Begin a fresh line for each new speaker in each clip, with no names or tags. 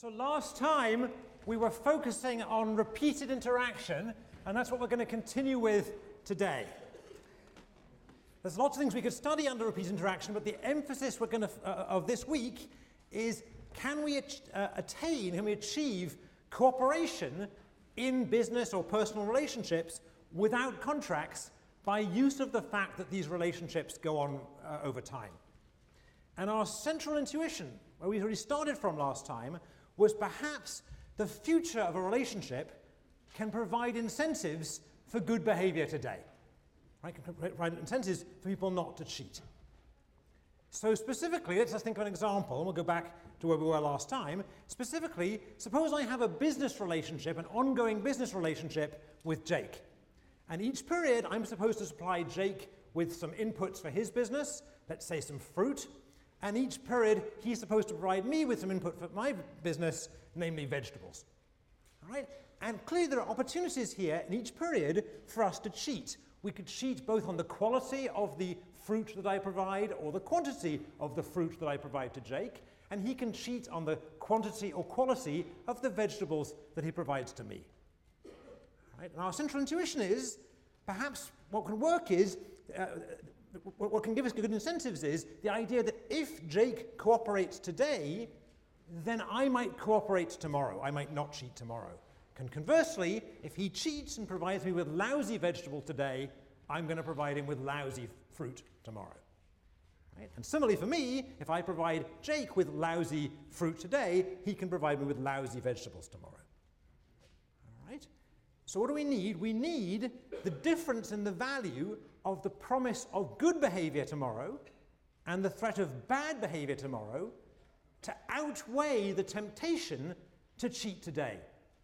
So last time we were focusing on repeated interaction, and that's what we're going to continue with today. There's lots of things we could study under repeated interaction, but the emphasis we're going to, uh, of this week is can we uh, attain, can we achieve cooperation in business or personal relationships without contracts by use of the fact that these relationships go on uh, over time. And our central intuition, where we already started from last time, was perhaps the future of a relationship can provide incentives for good behavior today. Right? Can provide incentives for people not to cheat. So specifically, let's just think of an example, and we'll go back to where we were last time. Specifically, suppose I have a business relationship, an ongoing business relationship with Jake. And each period, I'm supposed to supply Jake with some inputs for his business, let's say some fruit, and each period, he's supposed to provide me with some input for my business, namely vegetables. All right? And clearly, there are opportunities here in each period for us to cheat. We could cheat both on the quality of the fruit that I provide or the quantity of the fruit that I provide to Jake, and he can cheat on the quantity or quality of the vegetables that he provides to me. Right? And our central intuition is perhaps what can work is uh, what can give us good incentives is the idea that if Jake cooperates today, then I might cooperate tomorrow. I might not cheat tomorrow. And conversely, if he cheats and provides me with lousy vegetable today, I'm going to provide him with lousy fruit tomorrow. Right? And similarly for me, if I provide Jake with lousy fruit today, he can provide me with lousy vegetables tomorrow. All right? So what do we need? We need the difference in the value of the promise of good behavior tomorrow and the threat of bad behavior tomorrow to outweigh the temptation to cheat today.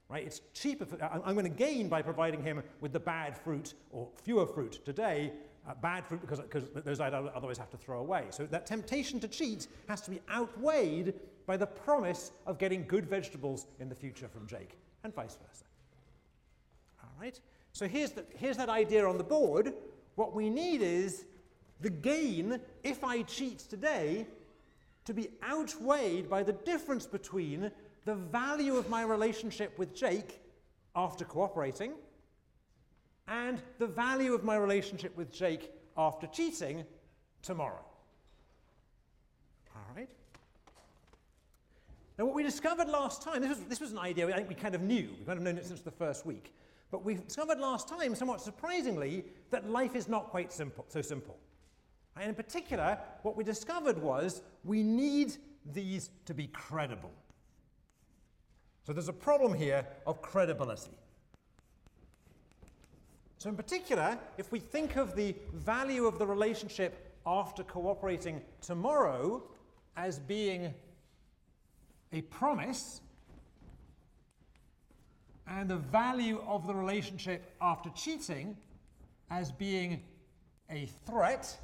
Right? It's cheaper. For, I'm going to gain by providing him with the bad fruit or fewer fruit today. Uh, bad fruit because, because those I'd otherwise have to throw away. So that temptation to cheat has to be outweighed by the promise of getting good vegetables in the future from Jake, and vice versa. All right? So here's, the, here's that idea on the board. What we need is the gain, if I cheat today, to be outweighed by the difference between the value of my relationship with Jake after cooperating and the value of my relationship with Jake after cheating tomorrow. All right? Now, what we discovered last time, this was, this was an idea I think we kind of knew, we've kind of known it since the first week, but we discovered last time, somewhat surprisingly, that life is not quite simple, so simple. And in particular, what we discovered was we need these to be credible. So there's a problem here of credibility. So, in particular, if we think of the value of the relationship after cooperating tomorrow as being a promise, and the value of the relationship after cheating as being a threat,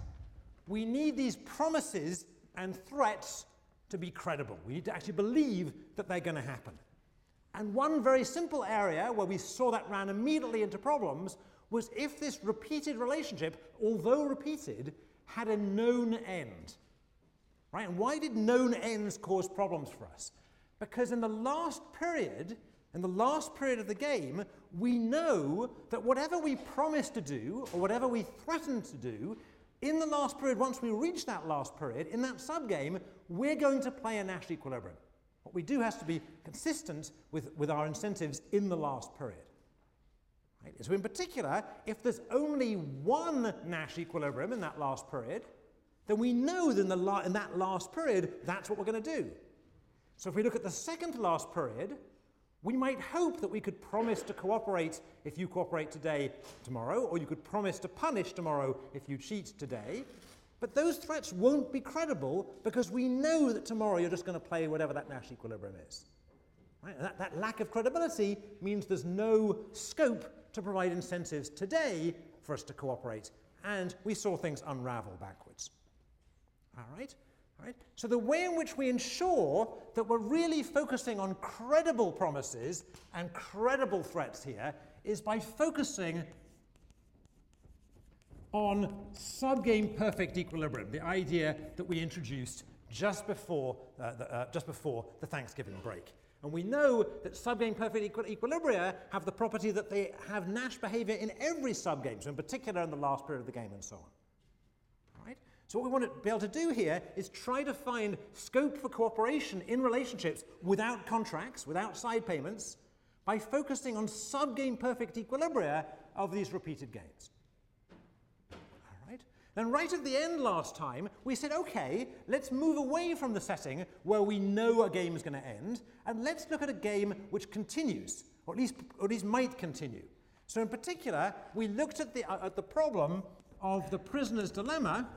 we need these promises and threats to be credible. We need to actually believe that they're going to happen. And one very simple area where we saw that ran immediately into problems was if this repeated relationship, although repeated, had a known end. Right? And why did known ends cause problems for us? Because in the last period, in the last period of the game, we know that whatever we promised to do or whatever we threatened to do, in the last period, once we reach that last period, in that subgame, we're going to play a Nash equilibrium. What we do has to be consistent with, with our incentives in the last period. Right? So, in particular, if there's only one Nash equilibrium in that last period, then we know that in, la- in that last period, that's what we're going to do. So, if we look at the second last period, we might hope that we could promise to cooperate if you cooperate today, tomorrow, or you could promise to punish tomorrow if you cheat today. But those threats won't be credible because we know that tomorrow you're just going to play whatever that Nash equilibrium is. Right? That, that lack of credibility means there's no scope to provide incentives today for us to cooperate. And we saw things unravel backwards. All right? Right? So, the way in which we ensure that we're really focusing on credible promises and credible threats here is by focusing on subgame perfect equilibrium, the idea that we introduced just before, uh, the, uh, just before the Thanksgiving break. And we know that subgame perfect equi equilibria have the property that they have Nash behavior in every subgame, so in particular in the last period of the game and so on. All right? So what we want to be able to do here is try to find scope for cooperation in relationships without contracts, without side payments, by focusing on subgame perfect equilibria of these repeated games. And right at the end last time, we said, okay, let's move away from the setting where we know a game is going to end, and let's look at a game which continues, or at least, or at least might continue. So in particular, we looked at the, uh, at the problem of the prisoner's dilemma,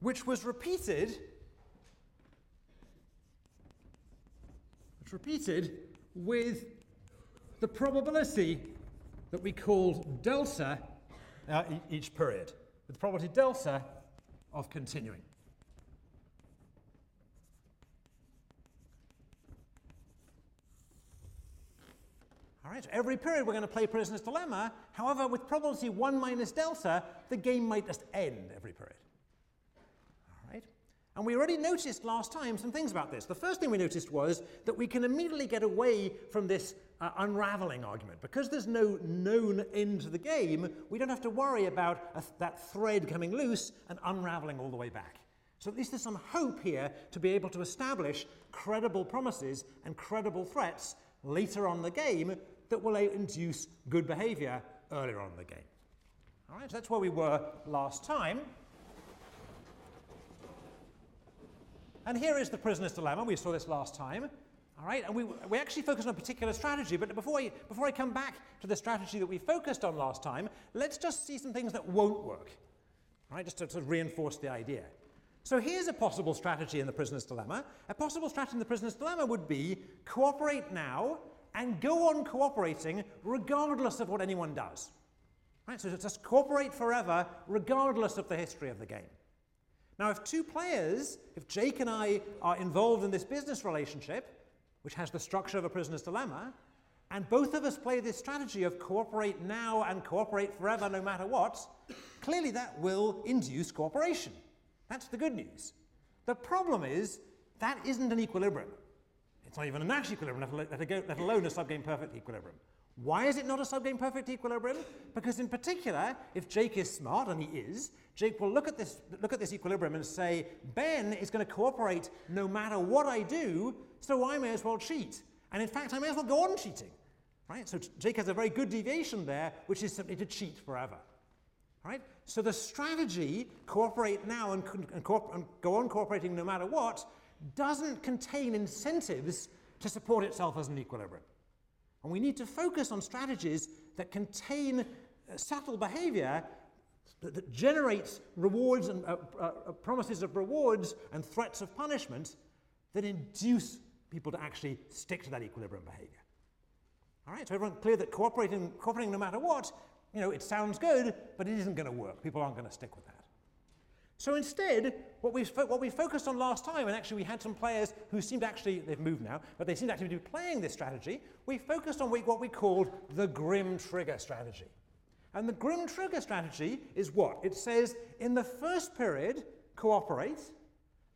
which was repeated which repeated with the probability that we called delta uh, each period, with the probability delta of continuing. All right, every period we're going to play prisoner's dilemma. However, with probability 1 minus delta, the game might just end every period. And we already noticed last time some things about this. The first thing we noticed was that we can immediately get away from this uh, unraveling argument. Because there's no known end to the game, we don't have to worry about a, that thread coming loose and unraveling all the way back. So at least there's some hope here to be able to establish credible promises and credible threats later on in the game that will induce good behavior earlier on in the game. All right, so that's where we were last time. And here is the prisoner's dilemma. We saw this last time. All right, and we, we actually focused on a particular strategy, but before I, before I come back to the strategy that we focused on last time, let's just see some things that won't work, all right, just to, to reinforce the idea. So here's a possible strategy in the prisoner's dilemma. A possible strategy in the prisoner's dilemma would be cooperate now and go on cooperating regardless of what anyone does. Right, so just cooperate forever regardless of the history of the game. Now, if two players, if Jake and I are involved in this business relationship, which has the structure of a prisoner's dilemma, and both of us play this strategy of cooperate now and cooperate forever no matter what, clearly that will induce cooperation. That's the good news. The problem is that isn't an equilibrium. It's not even a Nash equilibrium, let alone a subgame perfect equilibrium. Why is it not a subgame perfect equilibrium? Because in particular, if Jake is smart, and he is, Jake will look at this, look at this equilibrium and say, Ben is going to cooperate no matter what I do, so I may as well cheat. And in fact, I may as well go on cheating. Right? So Jake has a very good deviation there, which is simply to cheat forever. Right? So the strategy, cooperate now and, and, and go on cooperating no matter what, doesn't contain incentives to support itself as an equilibrium. And we need to focus on strategies that contain uh, subtle behavior that, that generates rewards and uh, uh, uh, promises of rewards and threats of punishment that induce people to actually stick to that equilibrium behavior. All right, so everyone clear that cooperating, cooperating no matter what, you know, it sounds good, but it isn't going to work. People aren't going to stick with that. So instead, what we, what we focused on last time, and actually we had some players who seemed actually, they've moved now, but they seemed actually to be playing this strategy, we focused on what we called the grim trigger strategy. And the grim trigger strategy is what? It says in the first period, cooperate,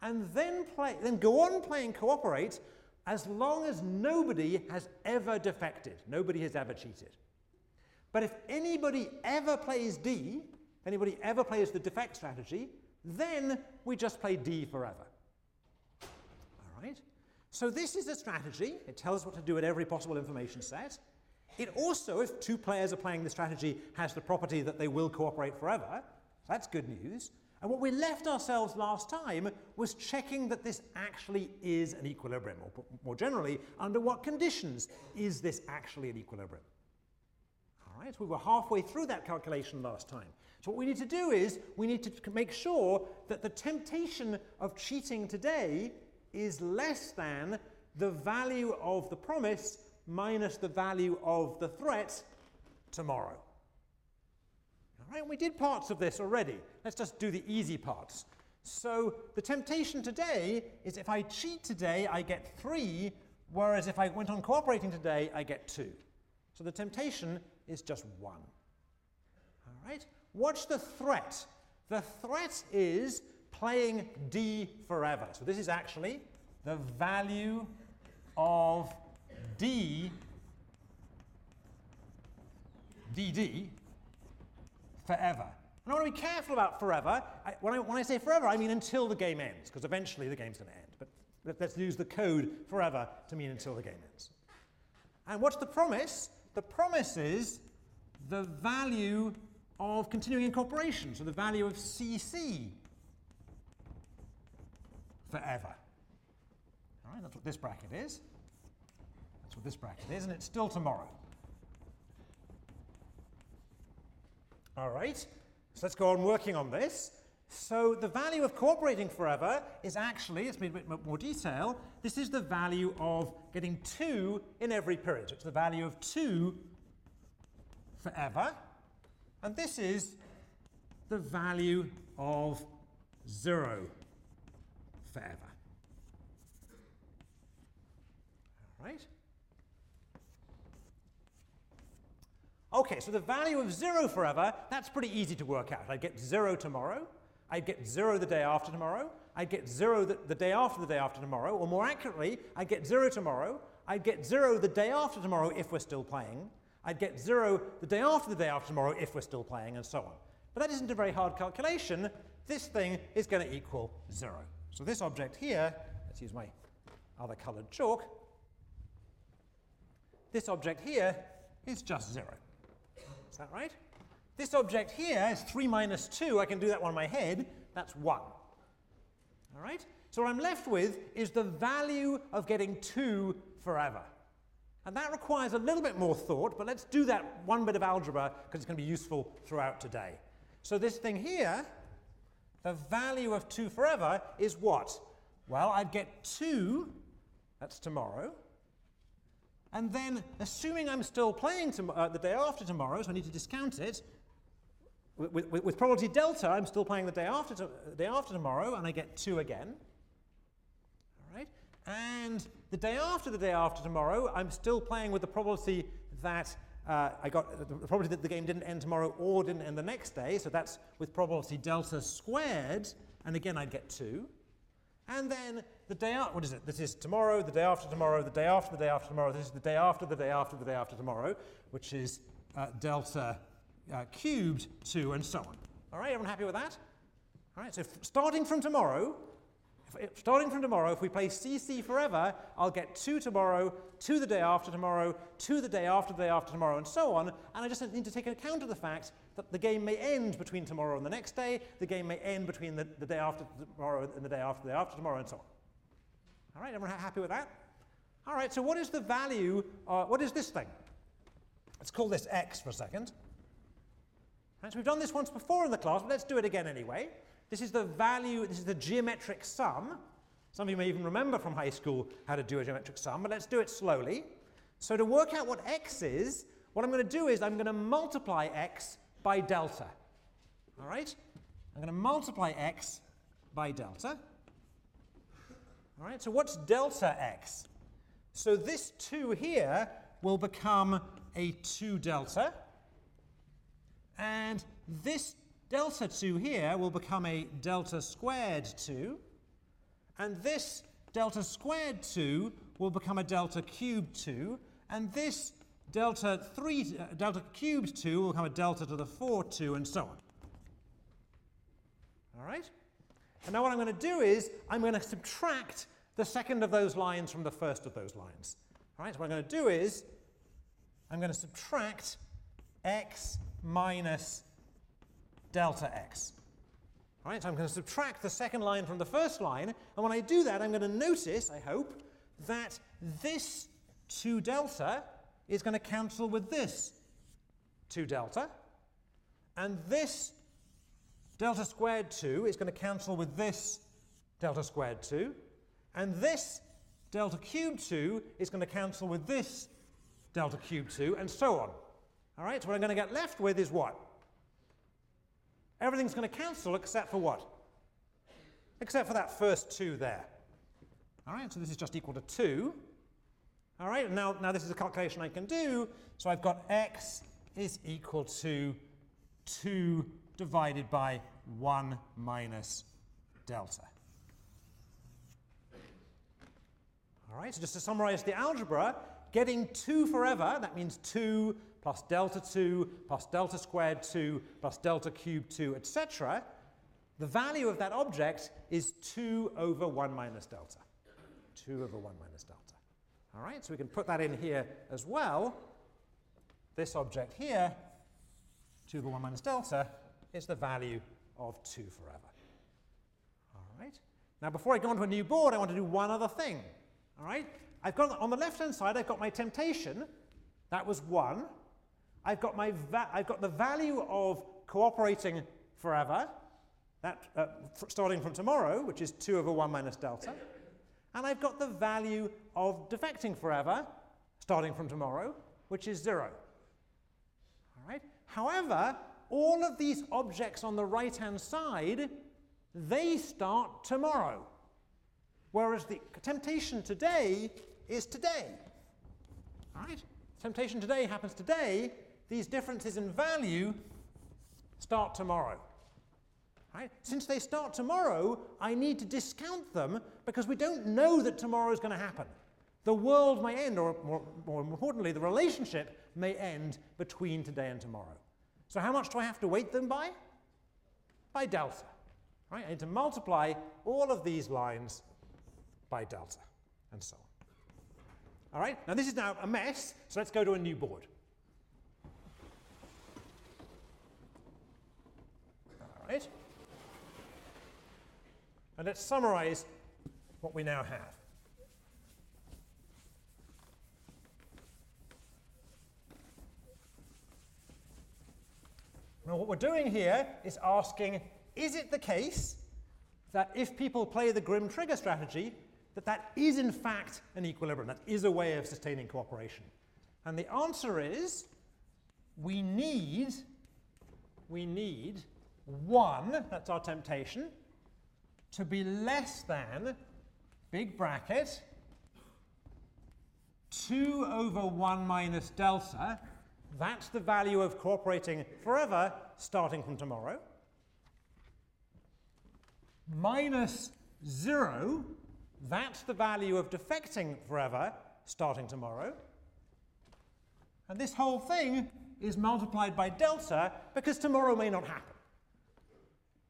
and then, play, then go on playing cooperate as long as nobody has ever defected, nobody has ever cheated. But if anybody ever plays D, anybody ever plays the defect strategy, then we just play D forever. All right? So this is a strategy. It tells us what to do at every possible information set. It also, if two players are playing the strategy, has the property that they will cooperate forever. So That's good news. And what we left ourselves last time was checking that this actually is an equilibrium, or more generally, under what conditions is this actually an equilibrium. All right, we were halfway through that calculation last time. So what we need to do is we need to make sure that the temptation of cheating today is less than the value of the promise minus the value of the threat tomorrow. All right, we did parts of this already. Let's just do the easy parts. So the temptation today is if I cheat today, I get three, whereas if I went on cooperating today, I get two. So the temptation is just one. All right? What's the threat? The threat is playing d forever. So this is actually the value of d dd forever. And I want to be careful about forever. I, when, I, when I say forever, I mean until the game ends, because eventually the game's going to end. But let's use the code forever to mean until the game ends. And what's the promise? The promise is the value of continuing incorporation, so the value of CC forever. All right, that's what this bracket is. That's what this bracket is, and it's still tomorrow. All right, so let's go on working on this. So the value of cooperating forever is actually, it's made a bit more detail, this is the value of getting 2 in every period. So it's the value of 2 forever. And this is the value of 0 forever. All right? Okay, so the value of 0 forever, that's pretty easy to work out. I get 0 tomorrow, I get 0 the day after tomorrow, I get 0 the, the day after the day after tomorrow, or more accurately, I get 0 tomorrow, I get 0 the day after tomorrow if we're still playing, I'd get 0 the day after the day after tomorrow if we're still playing, and so on. But that isn't a very hard calculation. This thing is going to equal 0. So this object here, let's use my other coloured chalk, this object here is just 0. Is that right? This object here is 3 minus 2. I can do that one in my head. That's 1. All right? So what I'm left with is the value of getting 2 forever. And that requires a little bit more thought, but let's do that one bit of algebra because it's going to be useful throughout today. So this thing here the value of 2 forever is what? Well, I'd get 2, that's tomorrow, and then assuming I'm still playing uh, the day after tomorrow, so I need to discount it, with, with, with probability delta, I'm still playing the day after, to, the day after tomorrow, and I get 2 again. And the day after the day after tomorrow, I'm still playing with the probability that uh, I got the probability that the game didn't end tomorrow or didn't end the next day, so that's with probability delta squared, and again I'd get 2. And then the day after, what is it? This is tomorrow, the day after tomorrow, the day after the day after tomorrow, this is the day after the day after the day after tomorrow, which is uh, delta uh, cubed 2, and so on. All right, everyone happy with that? All right, so starting from tomorrow, starting from tomorrow, if we play CC forever, I'll get 2 tomorrow, 2 the day after tomorrow, 2 the day after the day after tomorrow, and so on. And I just need to take account of the fact that the game may end between tomorrow and the next day, the game may end between the, the day after tomorrow and the day after the day after tomorrow, and so on. All right, everyone happy with that? All right, so what is the value, uh, what is this thing? Let's call this x for a second. Right, so we've done this once before in the class, but let's do it again anyway. This is the value, this is the geometric sum. Some of you may even remember from high school how to do a geometric sum, but let's do it slowly. So to work out what x is, what I'm going to do is I'm going to multiply x by delta. All right? I'm going to multiply x by delta. All right, so what's delta x? So this 2 here will become a 2 delta. And this delta 2 here will become a delta squared 2. And this delta squared 2 will become a delta cubed 2. And this delta 3, uh, delta cubed 2 will become a delta to the 4 2, and so on. All right? And now what I'm going to do is I'm going to subtract the second of those lines from the first of those lines. All right? So what I'm going to do is I'm going to subtract x minus delta x. All right, so I'm going to subtract the second line from the first line, and when I do that, I'm going to notice, I hope, that this 2 delta is going to cancel with this 2 delta, and this delta squared 2 is going to cancel with this delta squared 2, and this delta cubed 2 is going to cancel with this delta cubed 2, and so on. All right, so what I'm going to get left with is what? Everything's going to cancel except for what? Except for that first 2 there. All right, so this is just equal to 2. All right, now, now this is a calculation I can do. So I've got x is equal to 2 divided by 1 minus delta. All right, so just to summarize the algebra, getting 2 forever, that means 2 plus delta 2 plus delta squared 2 plus delta cubed 2, etc. The value of that object is 2 over 1 minus delta. 2 over 1 minus delta. All right, so we can put that in here as well. This object here, 2 over 1 minus delta, is the value of 2 forever. All right. Now, before I go on to a new board, I want to do one other thing. All right. I've got on the left-hand side, I've got my temptation. That was 1. I've got, my I've got the value of cooperating forever, that, uh, starting from tomorrow, which is 2 over 1 minus delta. And I've got the value of defecting forever, starting from tomorrow, which is 0. All right? However, all of these objects on the right-hand side, they start tomorrow. Whereas the temptation today is today. All right? Temptation today happens today. These differences in value start tomorrow. Right? Since they start tomorrow, I need to discount them because we don't know that tomorrow is going to happen. The world may end, or more, more importantly, the relationship may end between today and tomorrow. So how much do I have to weight them by? By delta. Right? I need to multiply all of these lines by delta, and so on. All right? Now this is now a mess, so let's go to a new board. All right? And let's summarize what we now have. Now, what we're doing here is asking is it the case that if people play the grim trigger strategy, that that is in fact an equilibrium, that is a way of sustaining cooperation? And the answer is we need, we need one, that's our temptation, to be less than, big bracket, 2 over 1 minus delta. That's the value of cooperating forever starting from tomorrow. Minus 0, that's the value of defecting forever starting tomorrow. And this whole thing is multiplied by delta because tomorrow may not happen.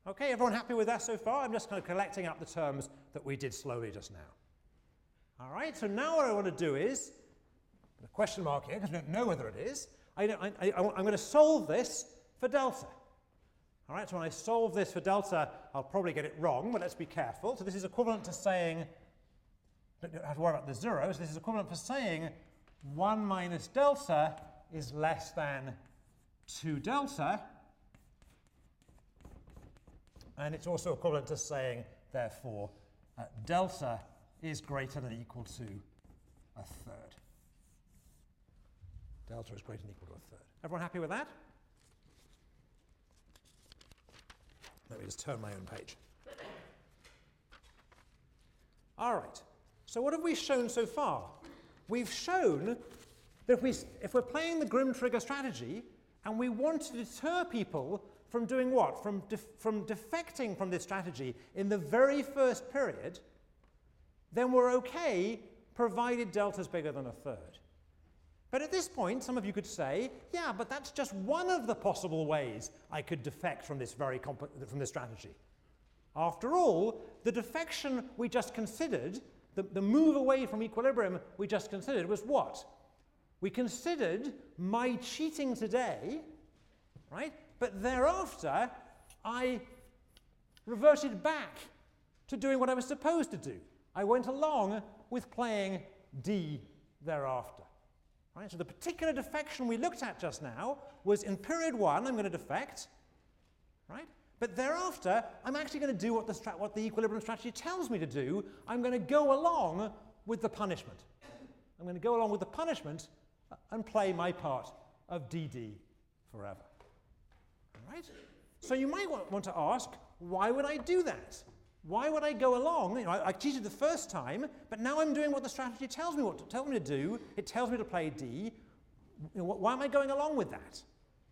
Okay, everyone happy with that so far? I'm just kind of collecting up the terms that we did slowly just now. All right, so now what I want to do is, a question mark here because we don't know whether it is, I, I'm going to solve this for delta. All right, so when I solve this for delta, I'll probably get it wrong, but let's be careful. So this is equivalent to saying, don't have to worry about the zeros, this is equivalent for saying 1 minus delta is less than 2 delta. And it's also equivalent to saying, therefore, uh, delta is greater than or equal to a third. Delta is greater than or equal to a third. Everyone happy with that? Let me just turn my own page. All right. So what have we shown so far? We've shown that if, we, if we're playing the Grim trigger strategy and we want to deter people from doing what? From, def from defecting from this strategy in the very first period, then we're okay provided delta's bigger than a third. But at this point, some of you could say, yeah, but that's just one of the possible ways I could defect from this very from this strategy. After all, the defection we just considered, the, the move away from equilibrium we just considered was what? We considered my cheating today, right, but thereafter, I reverted back to doing what I was supposed to do. I went along with playing D thereafter. Right? So the particular defection we looked at just now was in period one, I'm going to defect, right? But thereafter, I'm actually going to do what the, what the equilibrium strategy tells me to do. I'm going to go along with the punishment. I'm going to go along with the punishment uh, and play my part of DD forever. Right? So you might want to ask, why would I do that? Why would I go along? You know, I, I, cheated the first time, but now I'm doing what the strategy tells me what to tell me to do. It tells me to play D. You know, why am I going along with that?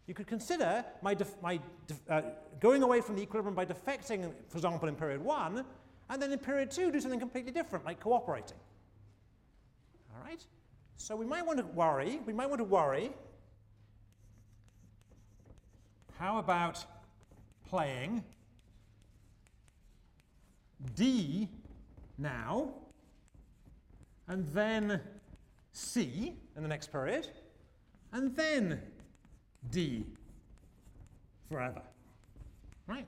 you could consider my, my uh, going away from the equilibrium by defecting, for example, in period one, and then in period two do something completely different, like cooperating. All right? So we might want to worry, we might want to worry, how about playing D now, and then C in the next period, and then D forever. Right?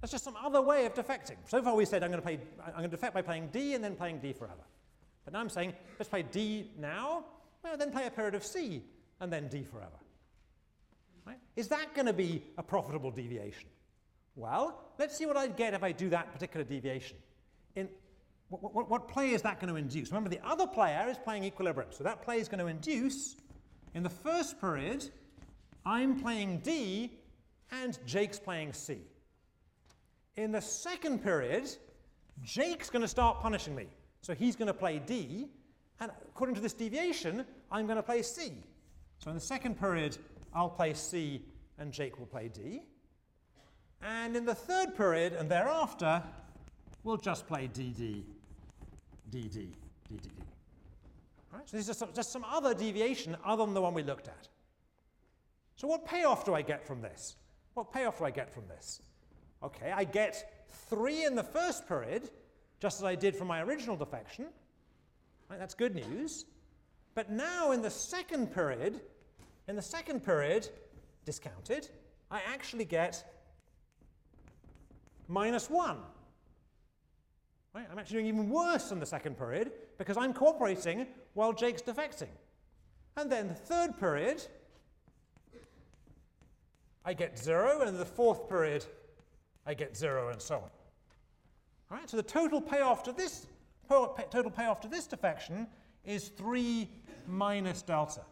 That's just some other way of defecting. So far we said I'm going to play I'm going to defect by playing D and then playing D forever. But now I'm saying let's play D now, well, then play a period of C and then D forever. Right? Is that going to be a profitable deviation? Well, let's see what I'd get if I do that particular deviation. In, what, what, what play is that going to induce? Remember, the other player is playing equilibrium, so that play is going to induce, in the first period, I'm playing D and Jake's playing C. In the second period, Jake's going to start punishing me. So he's going to play D, and according to this deviation, I'm going to play C. So in the second period, I'll play C and Jake will play D. And in the third period and thereafter, we'll just play DD, DD, DDD. Right? So this is just some other deviation other than the one we looked at. So what payoff do I get from this? What payoff do I get from this? Okay, I get 3 in the first period, just as I did from my original defection. Right, that's good news. But now in the second period, in the second period, discounted, I actually get minus 1. Right? I'm actually doing even worse in the second period because I'm cooperating while Jake's defecting. And then the third period, I get 0, and in the fourth period, I get 0, and so on. All right, so the total payoff to this total payoff to this defection is 3 minus delta.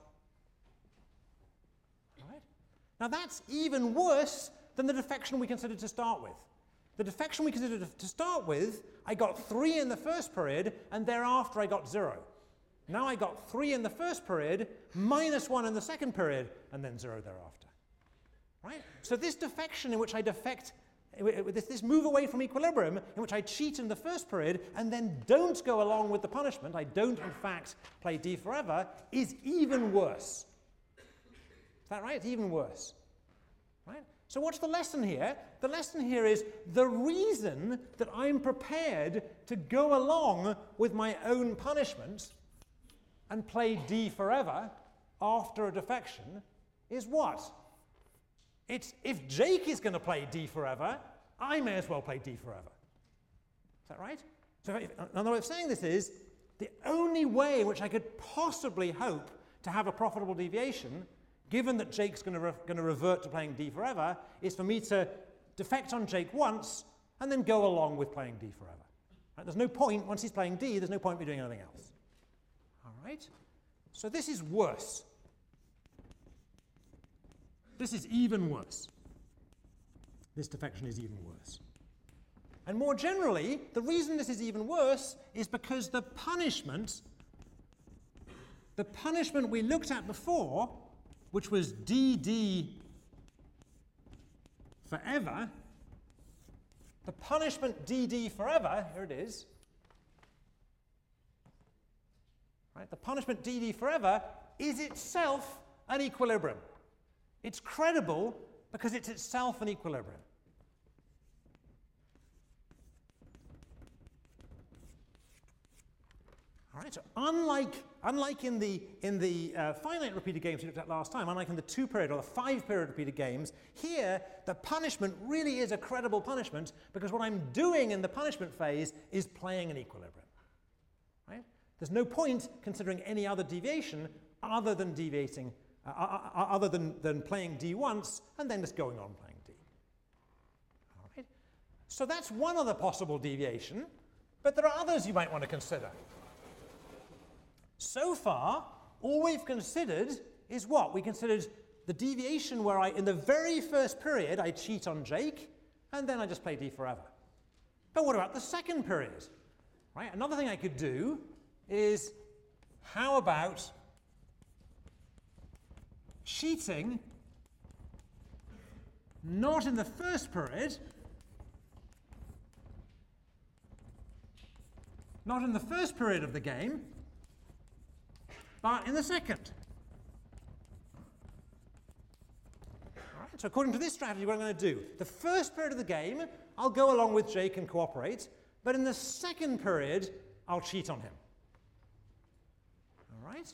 Now that's even worse than the defection we considered to start with. The defection we considered to start with, I got 3 in the first period, and thereafter I got 0. Now I got 3 in the first period, minus 1 in the second period, and then 0 thereafter. Right? So this defection in which I defect, this move away from equilibrium, in which I cheat in the first period and then don't go along with the punishment, I don't in fact play D forever, is even worse that right? It's even worse. Right? So what's the lesson here? The lesson here is the reason that I'm prepared to go along with my own punishment and play D forever after a defection is what? It's if Jake is going to play D forever, I may as well play D forever. Is that right? So if, another way of saying this is the only way in which I could possibly hope to have a profitable deviation given that Jake's going to, re- to revert to playing D forever, is for me to defect on Jake once and then go along with playing D forever. Right? There's no point, once he's playing D, there's no point in me doing anything else. All right? So this is worse. This is even worse. This defection is even worse. And more generally, the reason this is even worse is because the punishment, the punishment we looked at before, which was DD forever, the punishment DD forever, here it is, right, the punishment DD forever is itself an equilibrium. It's credible because it's itself an equilibrium. All right, so unlike, unlike in the, in the uh, finite repeated games we looked at last time, unlike in the two period or the five period repeated games, here the punishment really is a credible punishment because what I'm doing in the punishment phase is playing an equilibrium. Right? There's no point considering any other deviation other than deviating, uh, uh, uh, uh other than, than playing D once and then just going on playing D. All right? So that's one other possible deviation, but there are others you might want to consider. So far, all we've considered is what? We considered the deviation where I, in the very first period, I cheat on Jake, and then I just play D forever. But what about the second period? Right? Another thing I could do is how about cheating not in the first period, not in the first period of the game, but in the second. So according to this strategy, what I'm going to do, the first period of the game, I'll go along with Jake and cooperate, but in the second period, I'll cheat on him. All right?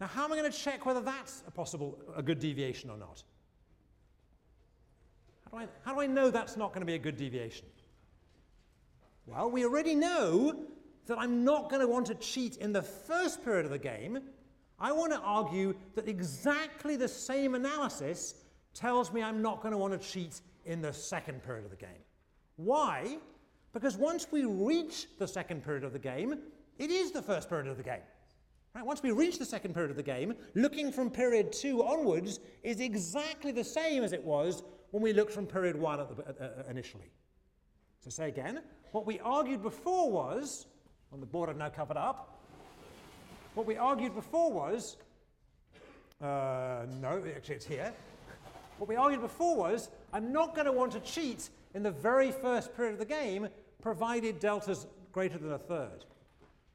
Now, how am I going to check whether that's a possible, a good deviation or not? How do I, how do I know that's not going to be a good deviation? Well, we already know that I'm not going to want to cheat in the first period of the game. I want to argue that exactly the same analysis tells me I'm not going to want to cheat in the second period of the game. Why? Because once we reach the second period of the game, it is the first period of the game. Right? Once we reach the second period of the game, looking from period two onwards is exactly the same as it was when we looked from period one the, uh, initially. So say again, what we argued before was, on the board I've now covered up, what we argued before was, uh, no, actually it's here. What we argued before was, I'm not going to want to cheat in the very first period of the game, provided delta's greater than a third.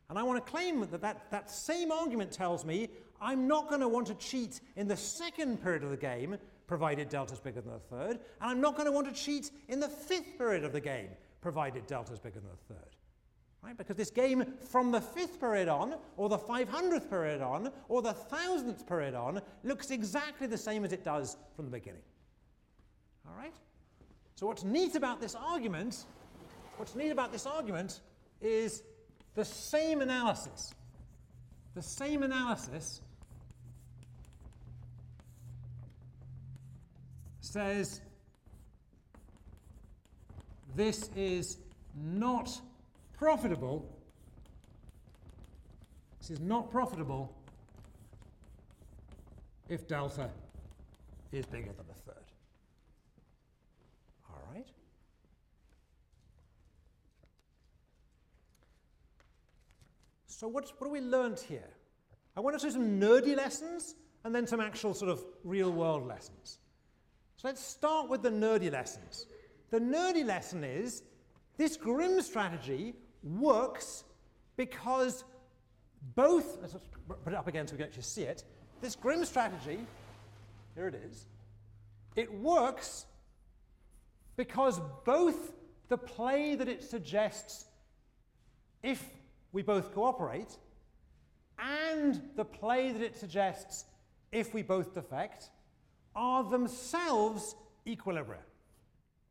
And I want to claim that, that that same argument tells me I'm not going to want to cheat in the second period of the game, provided delta is bigger than a third, and I'm not going to want to cheat in the fifth period of the game, provided delta is bigger than a third. Right? Because this game from the fifth period on, or the 500th period on, or the thousandth period on, looks exactly the same as it does from the beginning. All right? So what's neat about this argument, what's neat about this argument is the same analysis, the same analysis says this is not profitable. This is not profitable if delta is bigger than a third. All right? So what's, what have we learned here? I want to do some nerdy lessons and then some actual sort of real world lessons. So let's start with the nerdy lessons. The nerdy lesson is this grim strategy works because both, let's put it up again so we can actually see it. This grim strategy, here it is, it works because both the play that it suggests if we both cooperate, and the play that it suggests, if we both defect, are themselves equilibria.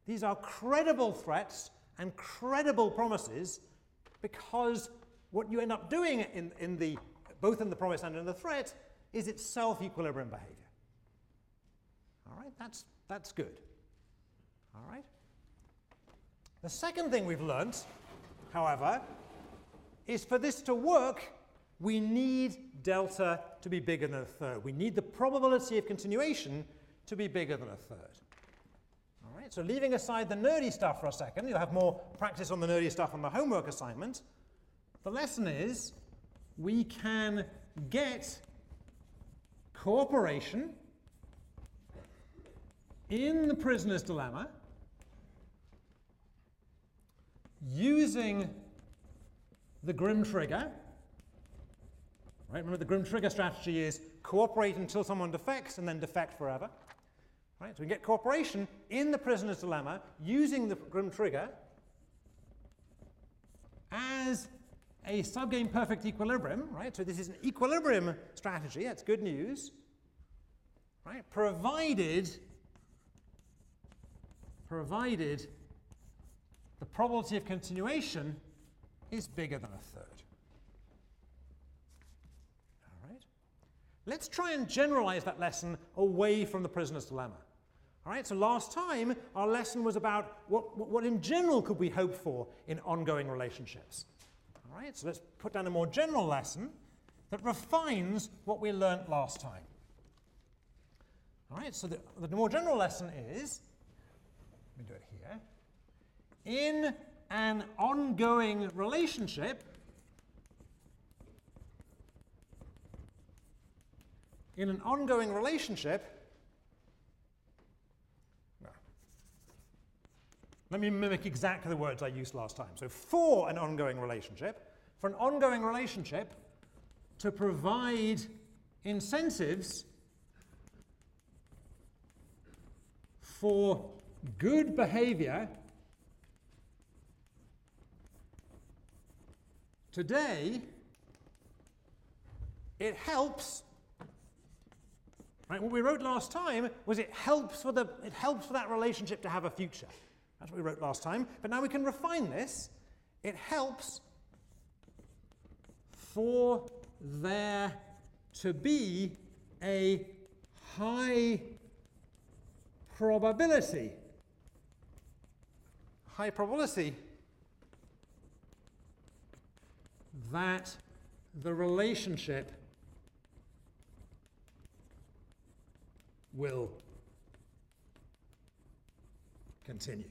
These are credible threats and credible promises because what you end up doing in, in the, both in the promise and in the threat is itself equilibrium behavior. All right, that's, that's good. All right. The second thing we've learned, however, is for this to work, we need delta to be bigger than a third. We need the probability of continuation to be bigger than a third. So leaving aside the nerdy stuff for a second, you'll have more practice on the nerdy stuff on the homework assignment. The lesson is we can get cooperation in the prisoner's dilemma using the grim trigger. Right? Remember, the grim trigger strategy is cooperate until someone defects and then defect forever. Right? So we get cooperation in the prisoner's dilemma using the grim trigger as a subgame perfect equilibrium, right? So this is an equilibrium strategy, that's good news, right? Provided, provided the probability of continuation is bigger than a third. All right? Let's try and generalize that lesson away from the prisoner's dilemma. All right, so last time our lesson was about what, what in general could we hope for in ongoing relationships. All right, so let's put down a more general lesson that refines what we learnt last time. All right, so the, the more general lesson is, let me do it here, in an ongoing relationship, in an ongoing relationship, let me mimic exactly the words I used last time. So, for an ongoing relationship, for an ongoing relationship to provide incentives for good behavior today, it helps. Right, what we wrote last time was it helps for the it helps for that relationship to have a future. That's what we wrote last time. But now we can refine this. It helps for there to be a high probability. High probability that the relationship will continue.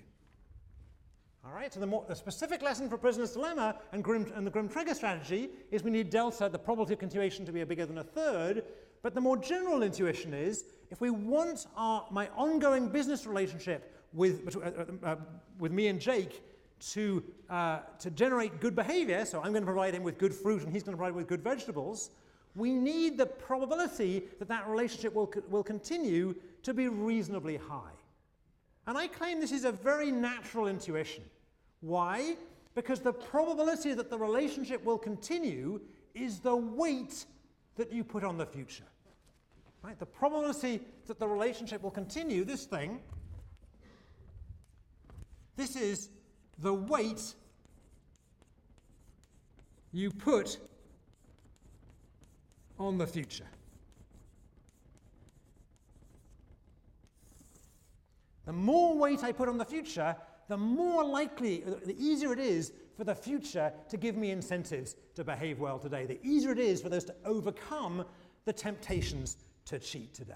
All right, so the, more, the specific lesson for prisoner's dilemma and, and the Grim trigger strategy is we need delta, the probability of continuation, to be bigger than a third. But the more general intuition is if we want our, my ongoing business relationship with, uh, uh, uh, with me and Jake to, uh, to generate good behavior, so I'm going to provide him with good fruit and he's going to provide with good vegetables, we need the probability that that relationship will, will continue to be reasonably high. And I claim this is a very natural intuition. Why? Because the probability that the relationship will continue is the weight that you put on the future. Right? The probability that the relationship will continue, this thing, this is the weight you put on the future. The more weight I put on the future, the more likely, the easier it is for the future to give me incentives to behave well today. The easier it is for those to overcome the temptations to cheat today.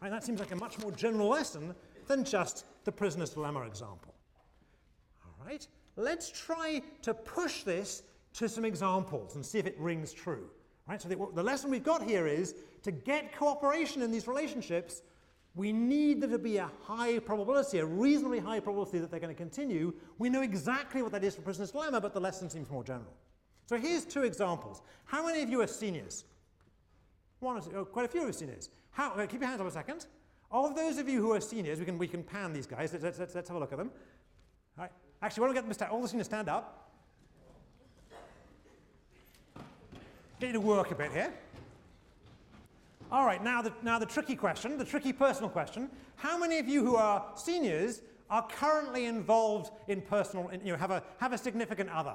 Right, that seems like a much more general lesson than just the prisoner's dilemma example. All right, let's try to push this to some examples and see if it rings true. Right, so the, the lesson we've got here is to get cooperation in these relationships, we need there to be a high probability, a reasonably high probability that they're going to continue. We know exactly what that is for prisoner's dilemma, but the lesson seems more general. So here's two examples. How many of you are seniors? One or two, oh, quite a few of you are seniors. How, uh, keep your hands up a second. Of those of you who are seniors, we can, we can pan these guys. Let's, let's, let's have a look at them. All right. Actually, why don't we get them all the seniors stand up. Get you to work a bit here. All right, now the, now the tricky question, the tricky personal question. How many of you who are seniors are currently involved in personal, in, you know, have a, have a significant other?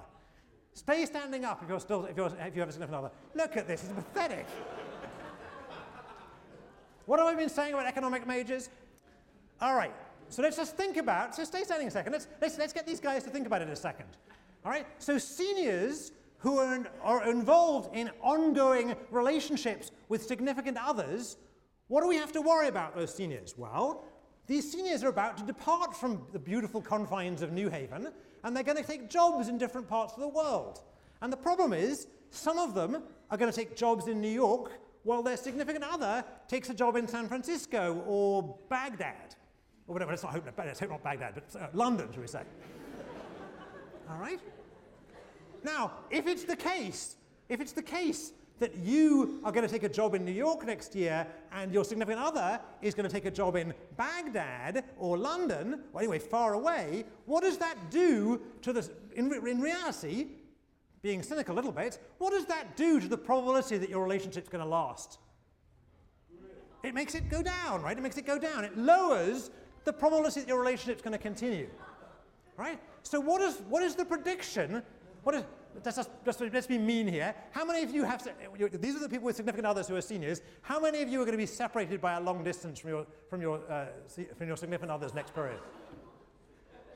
Stay standing up if you're still, if, you're, if you have a significant other. Look at this, it's pathetic. what have I been saying about economic majors? All right, so let's just think about, so stay standing a second. Let's, let's, let's get these guys to think about it a second. All right, so seniors who are, in, are involved in ongoing relationships with significant others, what do we have to worry about those seniors? Well, these seniors are about to depart from the beautiful confines of New Haven and they're going to take jobs in different parts of the world. And the problem is, some of them are going to take jobs in New York while their significant other takes a job in San Francisco or Baghdad. Or whatever, let's not hope, let's hope not Baghdad, but uh, London, shall we say. All right? Now, if it's the case, if it's the case that you are going to take a job in New York next year and your significant other is going to take a job in Baghdad or London, or anyway, far away, what does that do to the, in, in reality, being cynical a little bit, what does that do to the probability that your relationship's going to last? It makes it go down, right? It makes it go down. It lowers the probability that your relationship's going to continue, right? So what is, what is the prediction what is, let's, just, just, let's be mean here. How many of you have, these are the people with significant others who are seniors, how many of you are going to be separated by a long distance from your, from your, uh, from your significant others next period?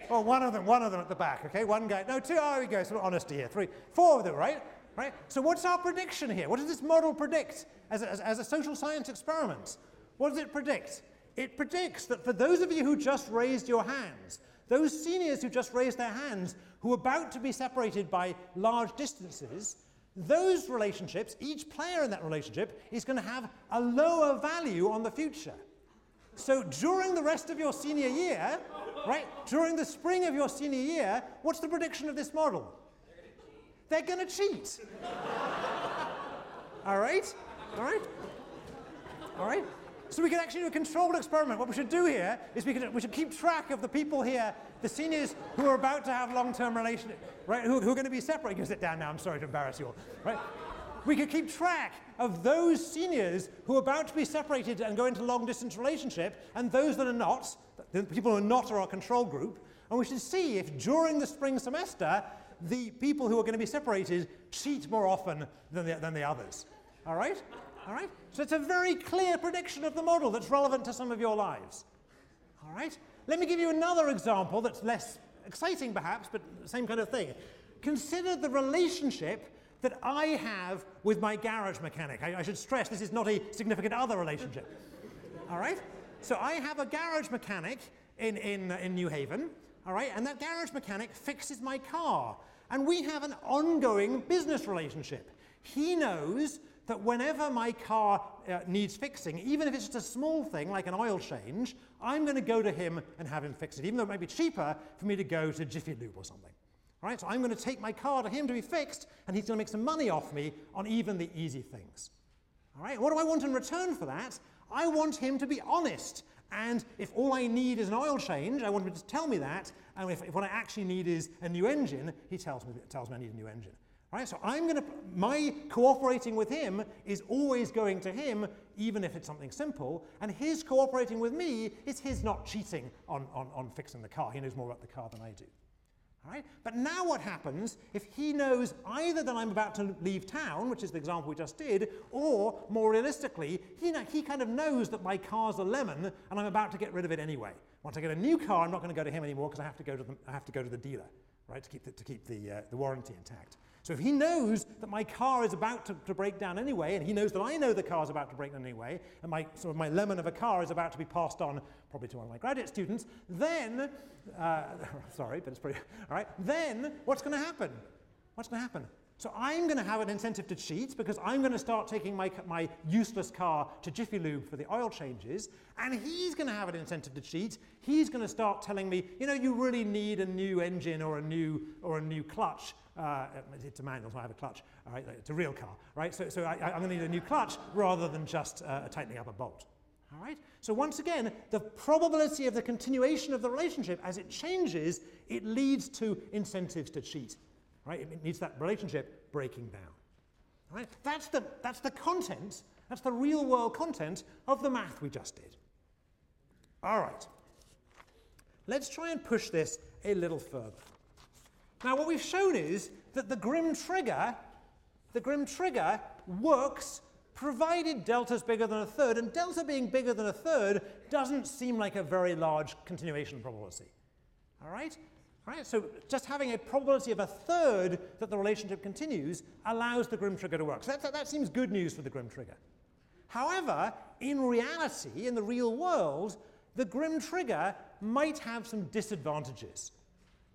Oh, one of them, one of them at the back, okay? One guy, no, two, oh, we go, some honesty here. Three, four of them, right? Right? So what's our prediction here? What does this model predict as a, as, as a social science experiment? What does it predict? It predicts that for those of you who just raised your hands, those seniors who just raised their hands, who are about to be separated by large distances, those relationships, each player in that relationship is going to have a lower value on the future. So during the rest of your senior year, right, during the spring of your senior year, what's the prediction of this model? They're going to cheat. All right? All right? All right? So we can actually do a controlled experiment. What we should do here is we, can, we should keep track of the people here, the seniors who are about to have long-term relationships, right, who, who, are going to be separated. You sit down now. I'm sorry to embarrass you all. Right? we could keep track of those seniors who are about to be separated and go into long-distance relationship and those that are not, the people who are not are our control group, and we should see if during the spring semester the people who are going to be separated cheat more often than the, than the others. All right? All right? So it's a very clear prediction of the model that's relevant to some of your lives. All right? Let me give you another example that's less exciting perhaps, but same kind of thing. Consider the relationship that I have with my garage mechanic. I, I should stress this is not a significant other relationship. All right? So I have a garage mechanic in, in, uh, in New Haven, all right? And that garage mechanic fixes my car. And we have an ongoing business relationship. He knows that whenever my car uh, needs fixing, even if it's just a small thing like an oil change, I'm going to go to him and have him fix it, even though it might be cheaper for me to go to Jiffy Lube or something. Right? So I'm going to take my car to him to be fixed, and he's going to make some money off me on even the easy things. All right? What do I want in return for that? I want him to be honest. And if all I need is an oil change, I want him to tell me that. And if, if what I actually need is a new engine, he tells me, tells me I need a new engine. Right? So I'm going to, my cooperating with him is always going to him, even if it's something simple. And his cooperating with me is his not cheating on, on, on fixing the car. He knows more about the car than I do. Right? But now what happens if he knows either that I'm about to leave town, which is the example we just did, or more realistically, he, he kind of knows that my car's a lemon and I'm about to get rid of it anyway. Once I get a new car, I'm not going to go to him anymore because I have to go to the, I have to go to the dealer, right, to keep the, to keep the, uh, the warranty intact. So if he knows that my car is about to, to, break down anyway, and he knows that I know the car is about to break down anyway, and my, sort of my lemon of a car is about to be passed on probably to one of my graduate students, then, uh, sorry, but it's pretty, all right, then what's going to happen? What's going to happen? So I'm going to have an incentive to cheat because I'm going to start taking my, my useless car to Jiffy Lube for the oil changes, and he's going to have an incentive to cheat. He's going to start telling me, you know, you really need a new engine or a new or a new clutch uh, it's a manual, so I have a clutch. All right, it's a real car, right? So, so I, am going to need a new clutch rather than just uh, tightening up a bolt. All right. So once again, the probability of the continuation of the relationship as it changes, it leads to incentives to cheat. Right? It needs that relationship breaking down. All right. That's the that's the content. That's the real world content of the math we just did. All right. Let's try and push this a little further. Now, what we've shown is that the grim trigger, the grim trigger works provided delta is bigger than a third, and delta being bigger than a third doesn't seem like a very large continuation probability. All right? All right, so just having a probability of a third that the relationship continues allows the grim trigger to work. So that, that, that seems good news for the grim trigger. However, in reality, in the real world, the grim trigger might have some disadvantages.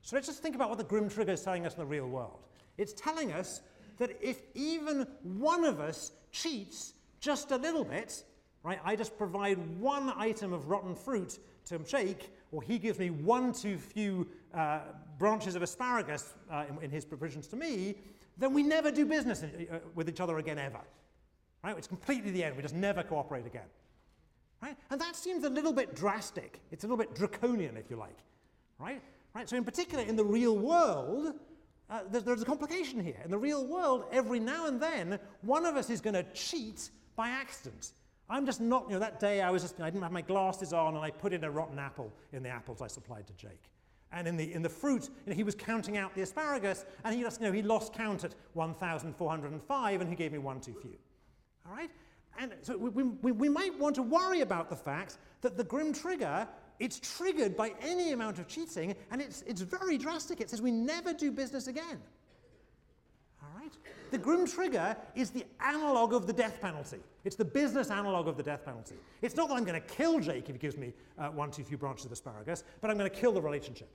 So let's just think about what the grim trigger is telling us in the real world. It's telling us that if even one of us cheats just a little bit, right, I just provide one item of rotten fruit to Jake, or he gives me one too few uh, branches of asparagus uh, in, in, his provisions to me, then we never do business in, uh, with each other again ever. Right? It's completely the end. We just never cooperate again. Right? And that seems a little bit drastic. It's a little bit draconian, if you like. Right? Right? So in particular, in the real world, uh, there's, there's, a complication here. In the real world, every now and then, one of us is going to cheat by accident. I'm just not, you know, that day I was just, I didn't have my glasses on and I put in a rotten apple in the apples I supplied to Jake. And in the, in the fruit, you know, he was counting out the asparagus and he just, you know, he lost count at 1,405 and he gave me one too few. All right? And so we, we, we might want to worry about the fact that the grim trigger it's triggered by any amount of cheating, and it's, it's very drastic. It says we never do business again. All right? The grim trigger is the analog of the death penalty. It's the business analog of the death penalty. It's not that I'm going to kill Jake if he gives me uh, one too few branches of asparagus, but I'm going to kill the relationship.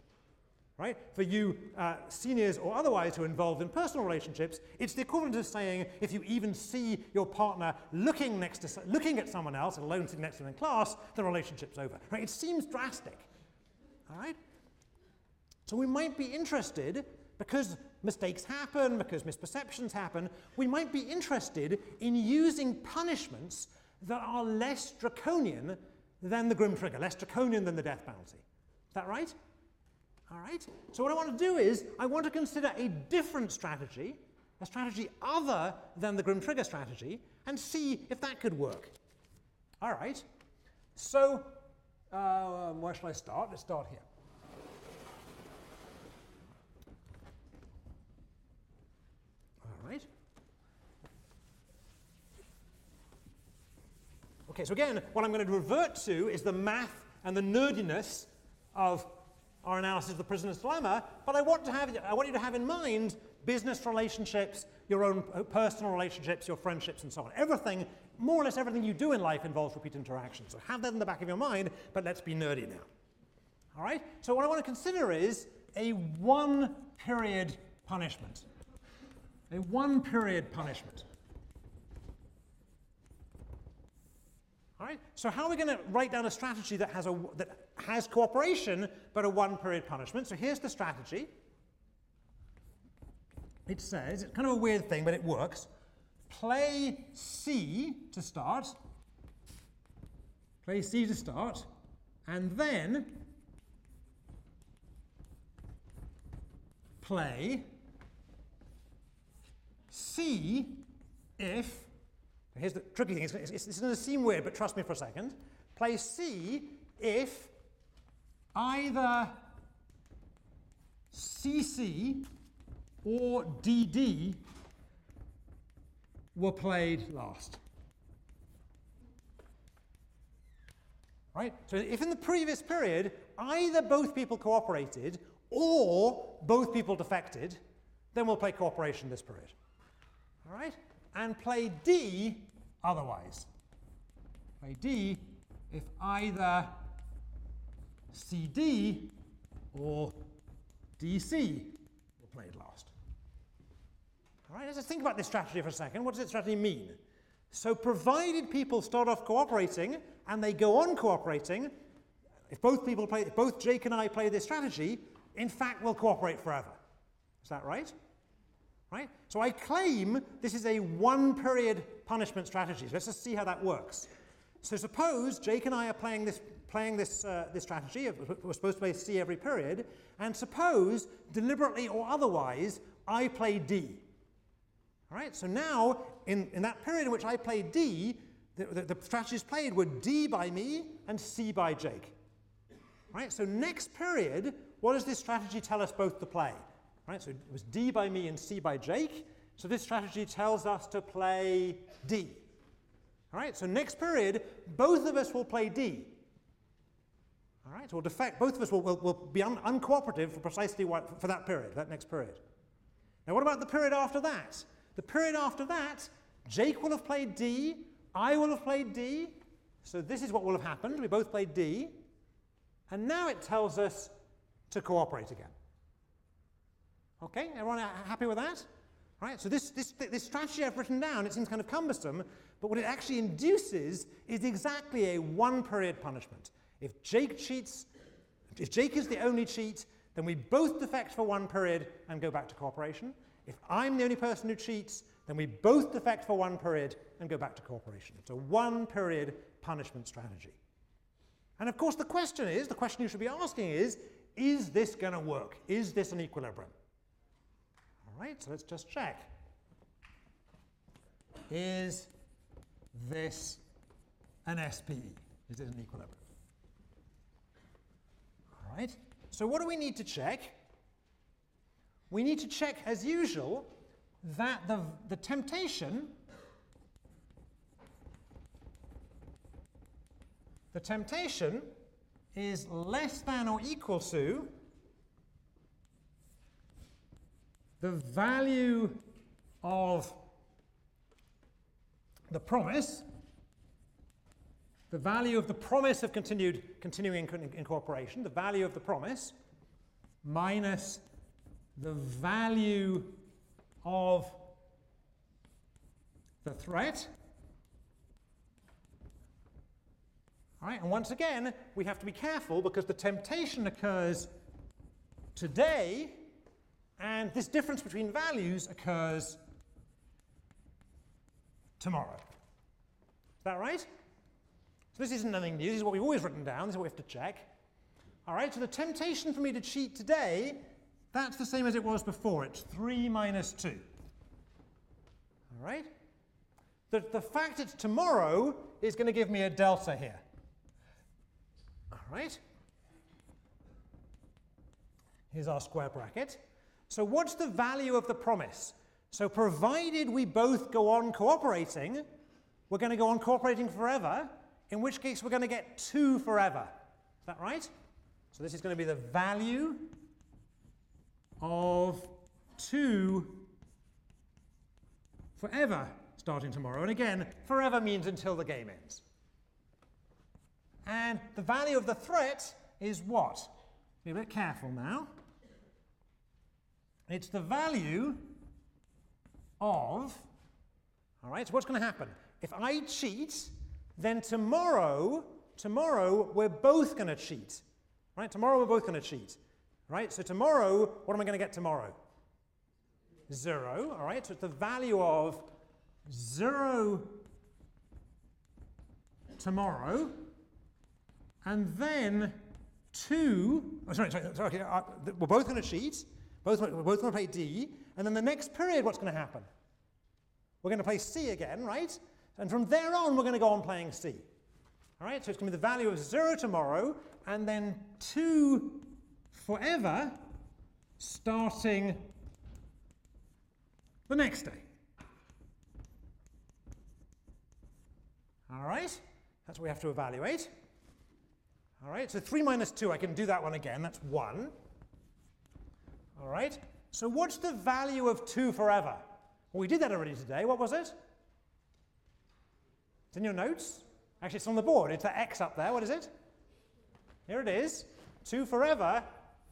Right? For you uh, seniors or otherwise who are involved in personal relationships, it's the equivalent of saying if you even see your partner looking next to looking at someone else, alone sitting next to them in class, the relationship's over. Right? It seems drastic. All right? So we might be interested because mistakes happen, because misperceptions happen, we might be interested in using punishments that are less draconian than the grim trigger, less draconian than the death penalty. Is that right? All right? So what I want to do is I want to consider a different strategy, a strategy other than the grim trigger strategy, and see if that could work. All right? So uh, where shall I start? Let's start here. All right. Okay, so again, what I'm going to revert to is the math and the nerdiness of our analysis of the prisoner's dilemma, but I want, to have, I want you to have in mind business relationships, your own personal relationships, your friendships, and so on. Everything, more or less everything you do in life involves repeat interaction. So have that in the back of your mind, but let's be nerdy now. All right? So what I want to consider is a one period punishment. A one period punishment. All right? So how are we going to write down a strategy that has, a, that has cooperation but a one period punishment? So here's the strategy. It says, it's kind of a weird thing, but it works. Play C to start. Play C to start. And then play C if Here's the tricky thing. It's, going to seem weird, but trust me for a second. Play C if either CC or DD were played last. Right? So if in the previous period either both people cooperated or both people defected, then we'll play cooperation this period. All right? and play D otherwise. Play D if either CD or DC were played last. All right, let's just think about this strategy for a second. What does this strategy mean? So provided people start off cooperating and they go on cooperating, if both people play, if both Jake and I play this strategy, in fact we'll cooperate forever. Is that right? Right? So I claim this is a one period punishment strategy. Let's just see how that works. So suppose Jake and I are playing this, playing this, uh, this strategy, we're supposed to play C every period, and suppose, deliberately or otherwise, I play D. All right, so now, in, in that period in which I played D, the, the, the strategies played were D by me and C by Jake. All right, so next period, what does this strategy tell us both to play? Right? So it was D by me and C by Jake. So this strategy tells us to play D. All right, so next period, both of us will play D. All right, so we'll defect, both of us will, will, will be un, uncooperative for precisely what, for that period, that next period. Now, what about the period after that? The period after that, Jake will have played D, I will have played D, so this is what will have happened. We both played D, and now it tells us to cooperate again. Okay, everyone happy with that? Right, so this, this, this strategy I've written down, it seems kind of cumbersome, but what it actually induces is exactly a one period punishment. If Jake cheats, if Jake is the only cheat, then we both defect for one period and go back to cooperation. If I'm the only person who cheats, then we both defect for one period and go back to cooperation. It's a one period punishment strategy. And of course, the question is the question you should be asking is is this going to work? Is this an equilibrium? Right? So let's just check. Is this an SPE? Is it an equilibrium? All right. So what do we need to check? We need to check, as usual, that the, the temptation the temptation is less than or equal to the value of the promise, the value of the promise of continued, continuing incorporation, the value of the promise, minus the value of the threat. All right, and once again, we have to be careful because the temptation occurs today, and this difference between values occurs tomorrow. Is that right? So this isn't nothing new. This is what we've always written down. This is what we have to check. All right, so the temptation for me to cheat today, that's the same as it was before. It's 3 minus 2. All right? The, the fact it's tomorrow is going to give me a delta here. All right? Here's our square bracket. So what's the value of the promise? So provided we both go on cooperating, we're going to go on cooperating forever, in which case we're going to get 2 forever. Is that right? So this is going to be the value of 2 forever starting tomorrow. And again, forever means until the game ends. And the value of the threat is what? Be a bit careful now. It's the value of, all right, so what's going to happen? If I cheat, then tomorrow, tomorrow we're both going to cheat. Right? Tomorrow we're both going to cheat. Right? So tomorrow, what am I going to get tomorrow? Zero. All right? So it's the value of zero tomorrow, and then two. Oh, sorry, sorry, sorry. Uh, we're both going to cheat. Both, we're both going to play D, and then the next period, what's going to happen? We're going to play C again, right? And from there on, we're going to go on playing C. All right, so it's going to be the value of 0 tomorrow, and then 2 forever, starting the next day. All right, that's what we have to evaluate. All right, so 3 minus 2, I can do that one again, that's 1. All right, so what's the value of 2 forever? Well, we did that already today. What was it? It's in your notes. Actually, it's on the board. It's the x up there. What is it? Here it is. 2 forever.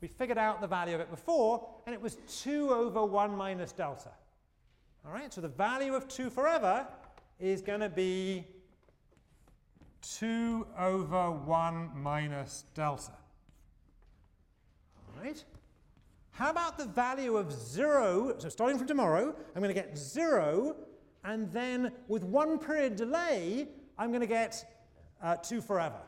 We figured out the value of it before, and it was 2 over 1 minus delta. All right, so the value of 2 forever is going to be 2 over 1 minus delta. All right. How about the value of 0? So starting from tomorrow, I'm going to get 0, and then with one period delay, I'm going to get uh, 2 forever.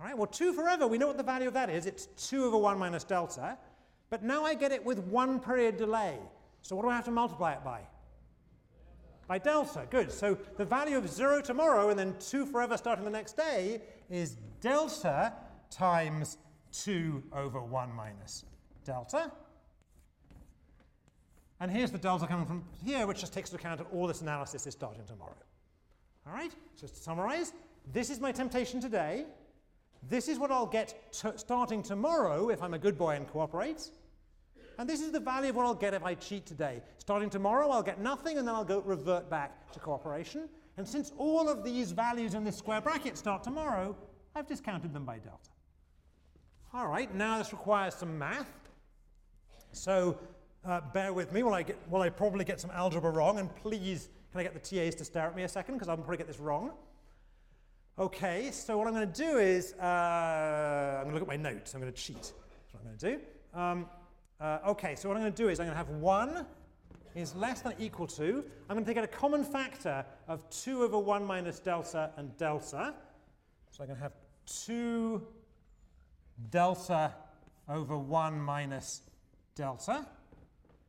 All right, well, 2 forever, we know what the value of that is. It's 2 over 1 minus delta. But now I get it with one period delay. So what do I have to multiply it by? By delta. Good. So the value of 0 tomorrow and then 2 forever starting the next day is delta times 2 over 1 minus delta. And here's the delta coming from here, which just takes into account that all this analysis is starting tomorrow. All right, so to summarize, this is my temptation today. This is what I'll get starting tomorrow if I'm a good boy and cooperate. And this is the value of what I'll get if I cheat today. Starting tomorrow, I'll get nothing, and then I'll go revert back to cooperation. And since all of these values in this square bracket start tomorrow, I've discounted them by delta. All right, now this requires some math. So uh, bear with me while I, get, while I probably get some algebra wrong, and please, can I get the TAs to stare at me a second, because I'll probably get this wrong. Okay, so what I'm going to do is, uh, I'm going to look at my notes. I'm going to cheat. That's what I'm going to do. Um, uh, okay, so what I'm going to do is I'm going to have 1 is less than equal to. I'm going to take out a common factor of 2 over 1 minus delta and delta. So I'm going to have 2 delta over 1 minus delta.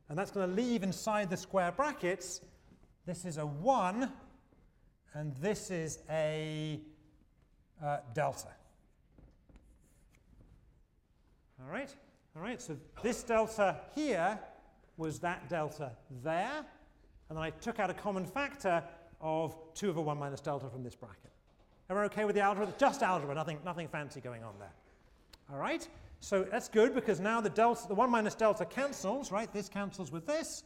And that's going to leave inside the square brackets, this is a 1, and this is a uh, delta. All right? All right, so this delta here was that delta there, and then I took out a common factor of 2 over 1 minus delta from this bracket. Everyone okay with the algebra? Just algebra, nothing, nothing fancy going on there. All right, so that's good because now the delta, the 1 minus delta cancels, right? This cancels with this.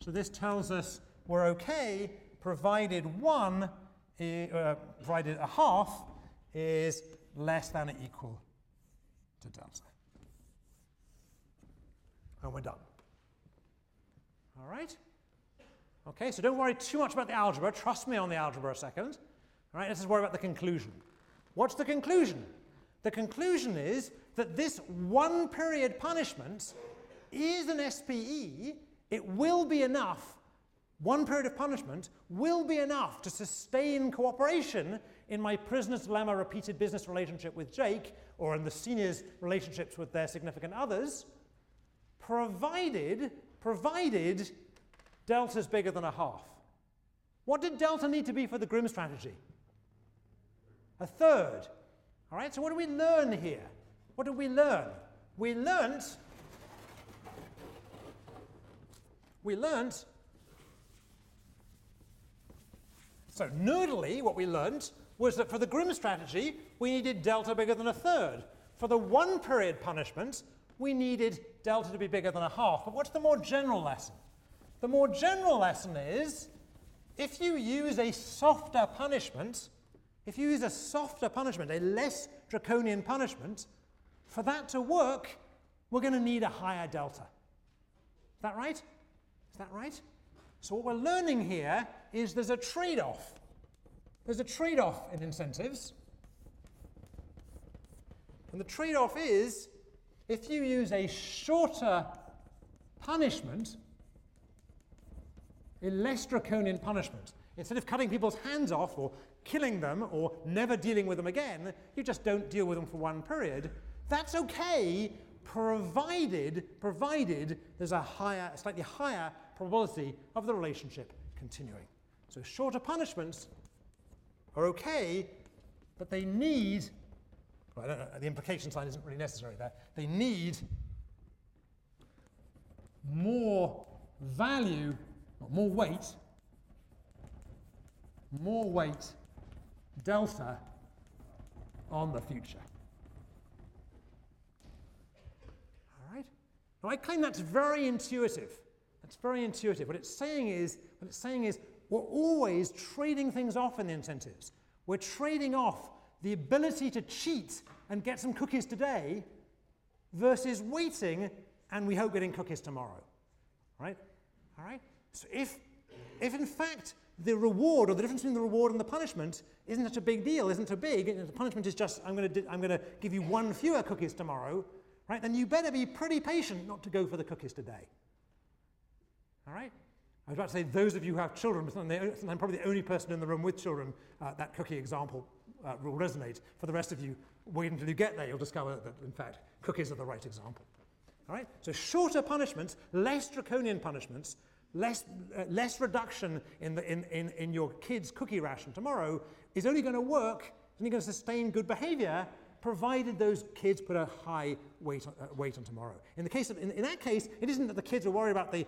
So this tells us we're okay provided 1, uh, provided a half is less than or equal to delta. and we're done. All right? Okay, so don't worry too much about the algebra. Trust me on the algebra a second. All right, let's just worry about the conclusion. What's the conclusion? The conclusion is that this one period punishment is an SPE. It will be enough, one period of punishment will be enough to sustain cooperation in my prisoner's dilemma repeated business relationship with Jake or in the seniors' relationships with their significant others, provided, provided delta's bigger than a half. What did delta need to be for the grim strategy? A third. All right, so what do we learn here? What did we learn? We learned we learnt so nerdily what we learned was that for the grim strategy we needed delta bigger than a third. For the one period punishment we needed delta to be bigger than a half. But what's the more general lesson? The more general lesson is if you use a softer punishment, if you use a softer punishment, a less draconian punishment, for that to work, we're going to need a higher delta. Is that right? Is that right? So what we're learning here is there's a trade-off. There's a trade-off in incentives. And the trade-off is if you use a shorter punishment, a less draconian punishment, instead of cutting people's hands off or killing them or never dealing with them again, you just don't deal with them for one period. That's okay, provided, provided there's a higher, slightly higher probability of the relationship continuing. So shorter punishments are okay, but they need, don't know, the implication sign isn't really necessary there, they need more value, more weight, more weight delta on the future. All right? Now I claim that's very intuitive. That's very intuitive. What it's saying is, what it's saying is we're always trading things off in the incentives. We're trading off the ability to cheat and get some cookies today versus waiting and we hope getting cookies tomorrow. Right? All right? So if, if in fact the reward or the difference between the reward and the punishment isn't such a big deal, isn't so big, the punishment is just I'm going I'm going to give you one fewer cookies tomorrow, right? Then you better be pretty patient not to go for the cookies today. All right? I was about to say those of you who have children, I'm probably the only person in the room with children, uh, that cookie example uh, will resonate. For the rest of you, wait until you get there, you'll discover that, in fact, cookies are the right example. All right? So shorter punishments, less draconian punishments, less, uh, less reduction in, the, in, in, in your kid's cookie ration tomorrow is only going to work, is only going to sustain good behavior, provided those kids put a high weight on, uh, weight on tomorrow. In, the case of, in, in, that case, it isn't that the kids are worried about the,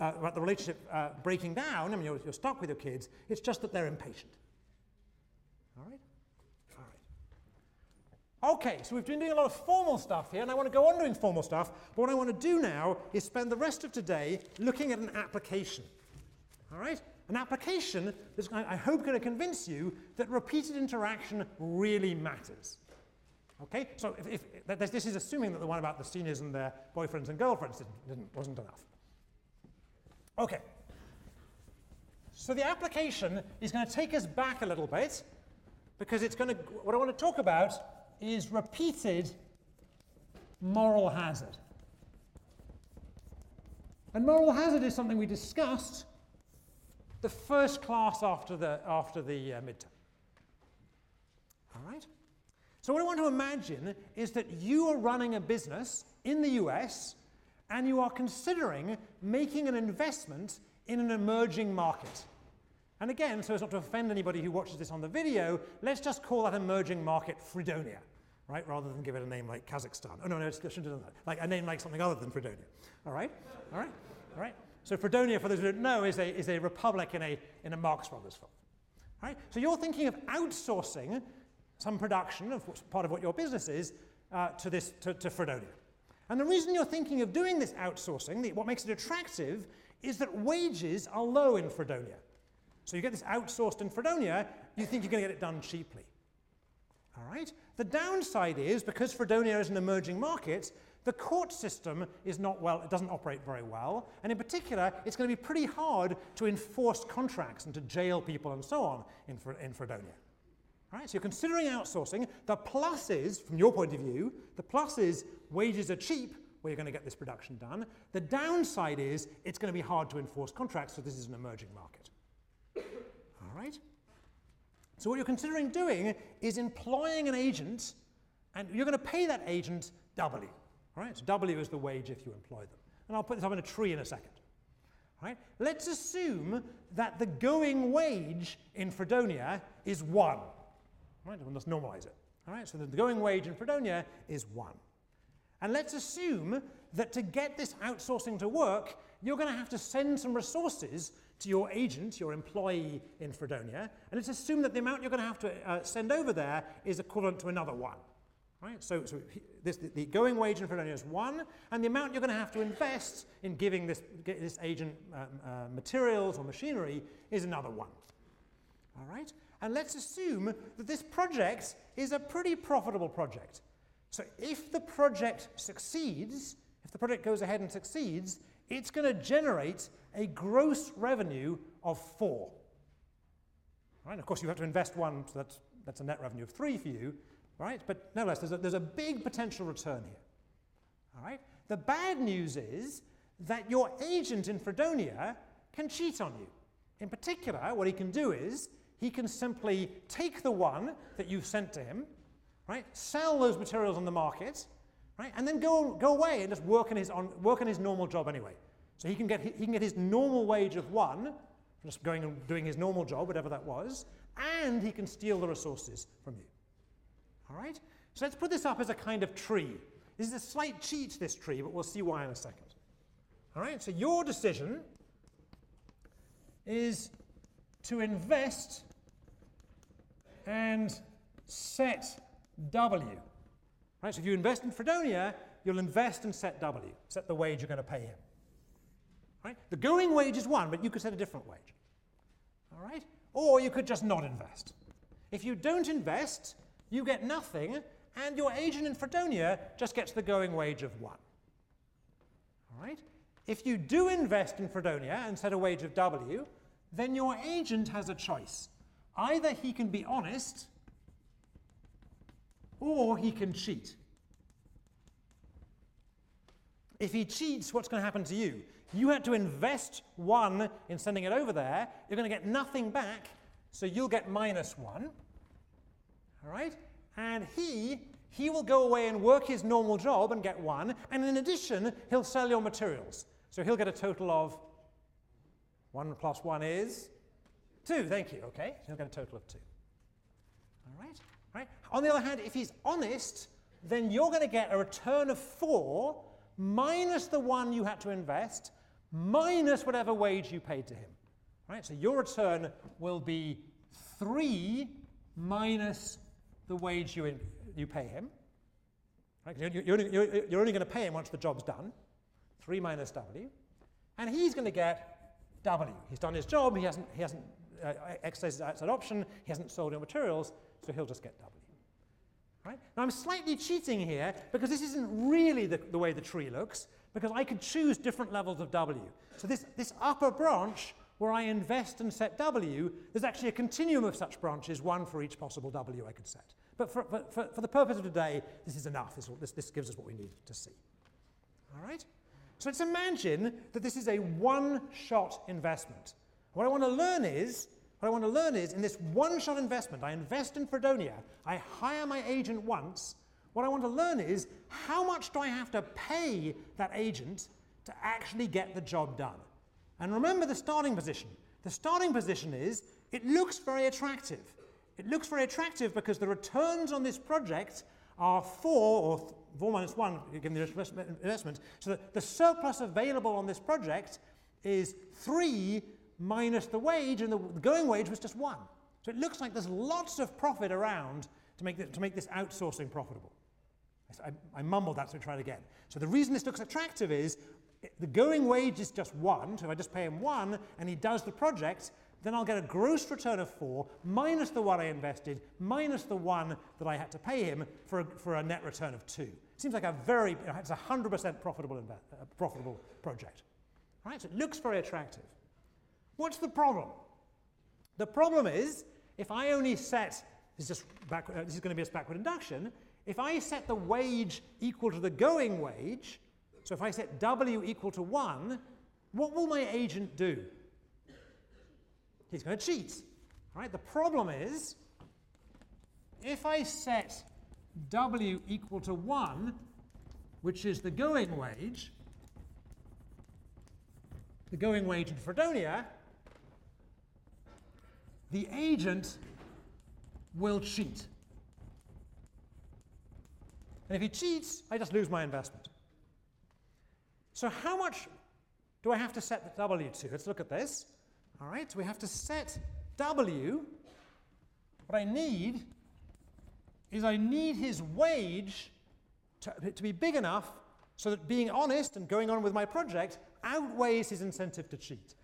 uh, about the relationship uh, breaking down. I mean, you're, you're stuck with your kids. It's just that they're impatient. All right? Okay, so we've been doing a lot of formal stuff here, and I want to go on doing formal stuff, but what I want to do now is spend the rest of today looking at an application. All right? An application that's, I hope, going to convince you that repeated interaction really matters. Okay? So if, if, this is assuming that the one about the seniors and their boyfriends and girlfriends didn't, didn't, wasn't enough. Okay. So the application is going to take us back a little bit because it's going to, what I want to talk about is repeated moral hazard. And moral hazard is something we discussed the first class after the, after the uh, midterm. All right? So, what I want to imagine is that you are running a business in the US and you are considering making an investment in an emerging market. And again, so as not to offend anybody who watches this on the video, let's just call that emerging market Fredonia, right? Rather than give it a name like Kazakhstan. Oh, no, no, I shouldn't have done that. Like a name like something other than Fredonia. All right? All right? All right? So Fredonia, for those who don't know, is a, is a republic in a, in a Marx Brothers film. All right? So you're thinking of outsourcing some production of what's part of what your business is uh, to, this, to, to Fredonia. And the reason you're thinking of doing this outsourcing, the, what makes it attractive, is that wages are low in Fredonia. So you get this outsourced in Fredonia, you think you're going to get it done cheaply. All right? The downside is, because Fredonia is an emerging market, the court system is not well, it doesn't operate very well, and in particular, it's going to be pretty hard to enforce contracts and to jail people and so on in, in Fredonia. Right, so you're considering outsourcing. The plus is, from your point of view, the plus is wages are cheap where you're going to get this production done. The downside is it's going to be hard to enforce contracts, so this is an emerging market. All right? So what you're considering doing is employing an agent, and you're going to pay that agent W. All right? So W is the wage if you employ them. And I'll put this up in a tree in a second. Right? Let's assume that the going wage in Fredonia is 1. Right? let's normalize it. All right, so the going wage in Fredonia is one. And let's assume that to get this outsourcing to work, you're going to have to send some resources to your agent, your employee in Fredonia, and let's assume that the amount you're going to have to uh, send over there is equivalent to another one. Right? So, so this, the, the, going wage in Fredonia is one, and the amount you're going to have to invest in giving this, this agent um, uh, materials or machinery is another one. All right? And let's assume that this project is a pretty profitable project. So if the project succeeds, if the project goes ahead and succeeds, it's going to generate a gross revenue of four. Right? Of course, you have to invest one, so that's, that's a net revenue of three for you, right? But nevertheless, there's a, there's a big potential return here. All right? The bad news is that your agent in Fredonia can cheat on you. In particular, what he can do is he can simply take the one that you've sent to him, right, sell those materials on the market, right, and then go, go away and just work on, his, on, work on his normal job anyway. So he can, get, he can get his normal wage of one, just going and doing his normal job, whatever that was, and he can steal the resources from you. All right? So let's put this up as a kind of tree. This is a slight cheat, this tree, but we'll see why in a second. All right, so your decision is to invest and set W. Right, so if you invest in Fredonia, you'll invest and set W, set the wage you're going to pay him. Right? The going wage is one, but you could set a different wage. All right? Or you could just not invest. If you don't invest, you get nothing, and your agent in Fredonia just gets the going wage of one. All right? If you do invest in Fredonia and set a wage of W, then your agent has a choice. Either he can be honest or he can cheat. If he cheats, what's going to happen to you? You had to invest one in sending it over there. You're going to get nothing back, so you'll get minus one. All right? And he, he will go away and work his normal job and get one. And in addition, he'll sell your materials. So he'll get a total of one plus one is Two, thank you, okay? So he'll get a total of two. All right? right? On the other hand, if he's honest, then you're going to get a return of four minus the one you had to invest, minus whatever wage you paid to him. Right? So your return will be three minus the wage you, in, you pay him. Right? You're, you're, you're, you're only going to pay him once the job's done. Three minus W. And he's going to get W. He's done his job, he hasn't, he hasn't uh, exercises outside option, he hasn't sold any materials, so he'll just get W. Right? Now I'm slightly cheating here because this isn't really the, the way the tree looks, because I could choose different levels of W. So this, this upper branch where I invest and set W, there's actually a continuum of such branches, one for each possible W I could set. But for, for, for the purpose of today, this is enough. This, this, this gives us what we need to see. All right? So let's imagine that this is a one-shot investment. What I want to learn is, what I want to learn is, in this one-shot investment, I invest in Fredonia, I hire my agent once, what I want to learn is, how much do I have to pay that agent to actually get the job done? And remember the starting position. The starting position is, it looks very attractive. It looks very attractive because the returns on this project are 4 or 4 minus 1 given the investment. So the surplus available on this project is 3 minus the wage, and the going wage was just one. So it looks like there's lots of profit around to make, the, to make this outsourcing profitable. I, I mumbled that, so try it again. So the reason this looks attractive is the going wage is just one, so if I just pay him one and he does the project, then I'll get a gross return of four minus the one I invested, minus the one that I had to pay him for a, for a net return of two. seems like a very, it's a 100% profitable, uh, profitable project. Right? So it looks very attractive. What's the problem? The problem is, if I only set, this is, just back, uh, this is going to be a backward induction, if I set the wage equal to the going wage, so if I set W equal to 1, what will my agent do? He's going to cheat. Right? The problem is, if I set W equal to 1, which is the going wage, the going wage in Fredonia, the agent will cheat. And if he cheats, I just lose my investment. So how much do I have to set the W to? Let's look at this. All right, so we have to set W. What I need is I need his wage to, to be big enough so that being honest and going on with my project outweighs his incentive to cheat.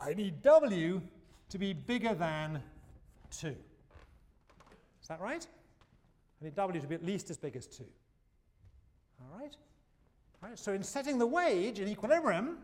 I need W to be bigger than 2. Is that right? I need W to be at least as big as 2. All right? All right? So in setting the wage in equilibrium,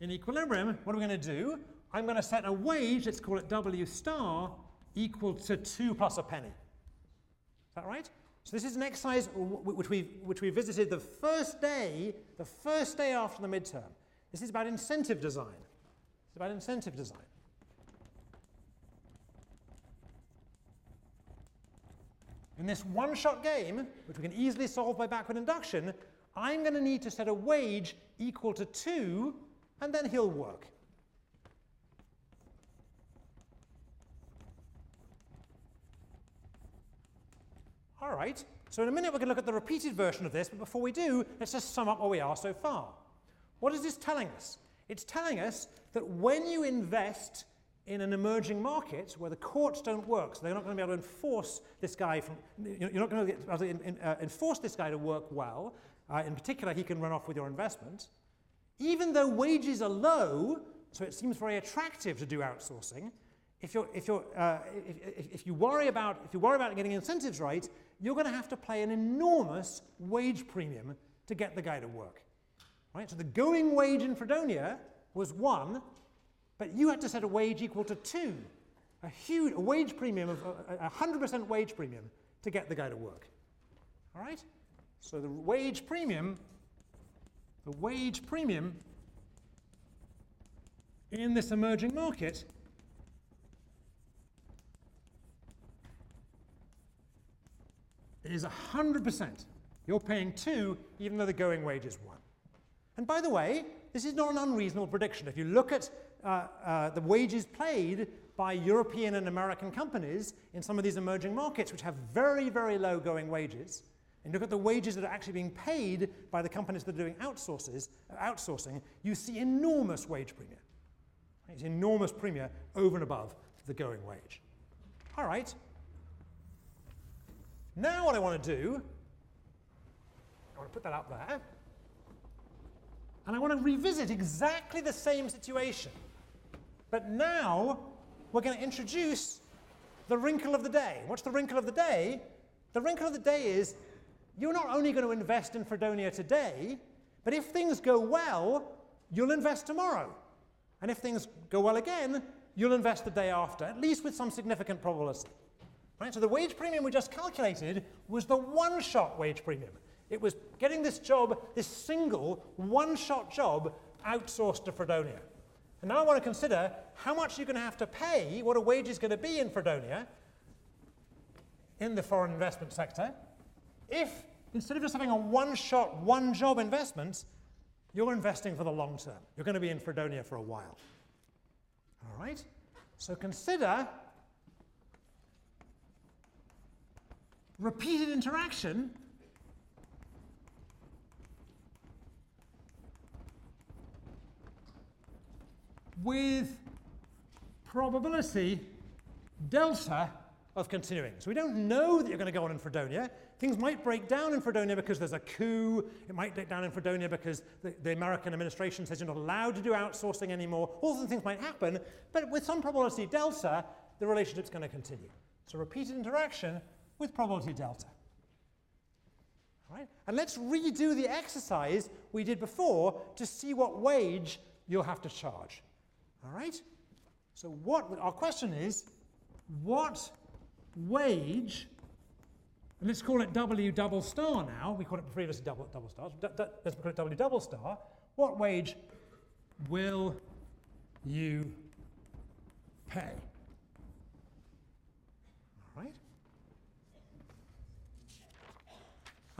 in equilibrium, what are we going to do? I'm going to set a wage, let's call it W star, equal to 2 plus a penny. Is that right? So this is an exercise which we, which we visited the first day, the first day after the midterm. This is about incentive design. It's about incentive design. In this one-shot game, which we can easily solve by backward induction, I'm going to need to set a wage equal to 2, and then he'll work. All right, so in a minute we're going to look at the repeated version of this, but before we do, let's just sum up where we are so far. What is this telling us? It's telling us that when you invest in an emerging market where the courts don't work, so they're not going to be able to enforce this guy from, you're not going to be able to uh, enforce this guy to work well. Uh, in particular, he can run off with your investment. Even though wages are low, so it seems very attractive to do outsourcing, if, you're, if, you're, uh, if, if, you worry about, if you worry about getting incentives right, you're going to have to pay an enormous wage premium to get the guy to work. Right? So the going wage in Fredonia was one, but you had to set a wage equal to two, a huge a wage premium of a, 100% wage premium to get the guy to work. All right? So the wage premium, the wage premium in this emerging market is 100%. You're paying two, even though the going wage is one. And by the way, this is not an unreasonable prediction. If you look at uh, uh, the wages paid by European and American companies in some of these emerging markets, which have very, very low going wages, and look at the wages that are actually being paid by the companies that are doing outsources, outsourcing, you see enormous wage premium. It's enormous premium over and above the going wage. All right, now what I want to do, I want to put that up there, and I want to revisit exactly the same situation. But now we're going to introduce the wrinkle of the day. What's the wrinkle of the day? The wrinkle of the day is you're not only going to invest in Fredonia today, but if things go well, you'll invest tomorrow. And if things go well again, you'll invest the day after, at least with some significant probability. Right? So the wage premium we just calculated was the one-shot wage premium. It was getting this job, this single one-shot job, outsourced to Fredonia. And now I want to consider how much you're going to have to pay, what a wage is going to be in Fredonia, in the foreign investment sector, if instead of just having a one-shot, one-job investment, you're investing for the long term. You're going to be in Fredonia for a while. All right? So consider repeated interaction with probability delta of continuing. So we don't know that you're going to go on in Fredonia. Things might break down in Fredonia because there's a coup. It might break down in Fredonia because the, the American administration says you're not allowed to do outsourcing anymore. All those things might happen, but with some probability delta, the relationship's going to continue. So repeated interaction with probability delta. Right? And let's redo the exercise we did before to see what wage you'll have to charge. All right? So what our question is, what wage, and let's call it W double star now, we call it previously double, double stars, let's call it W double star, what wage will you pay? All right?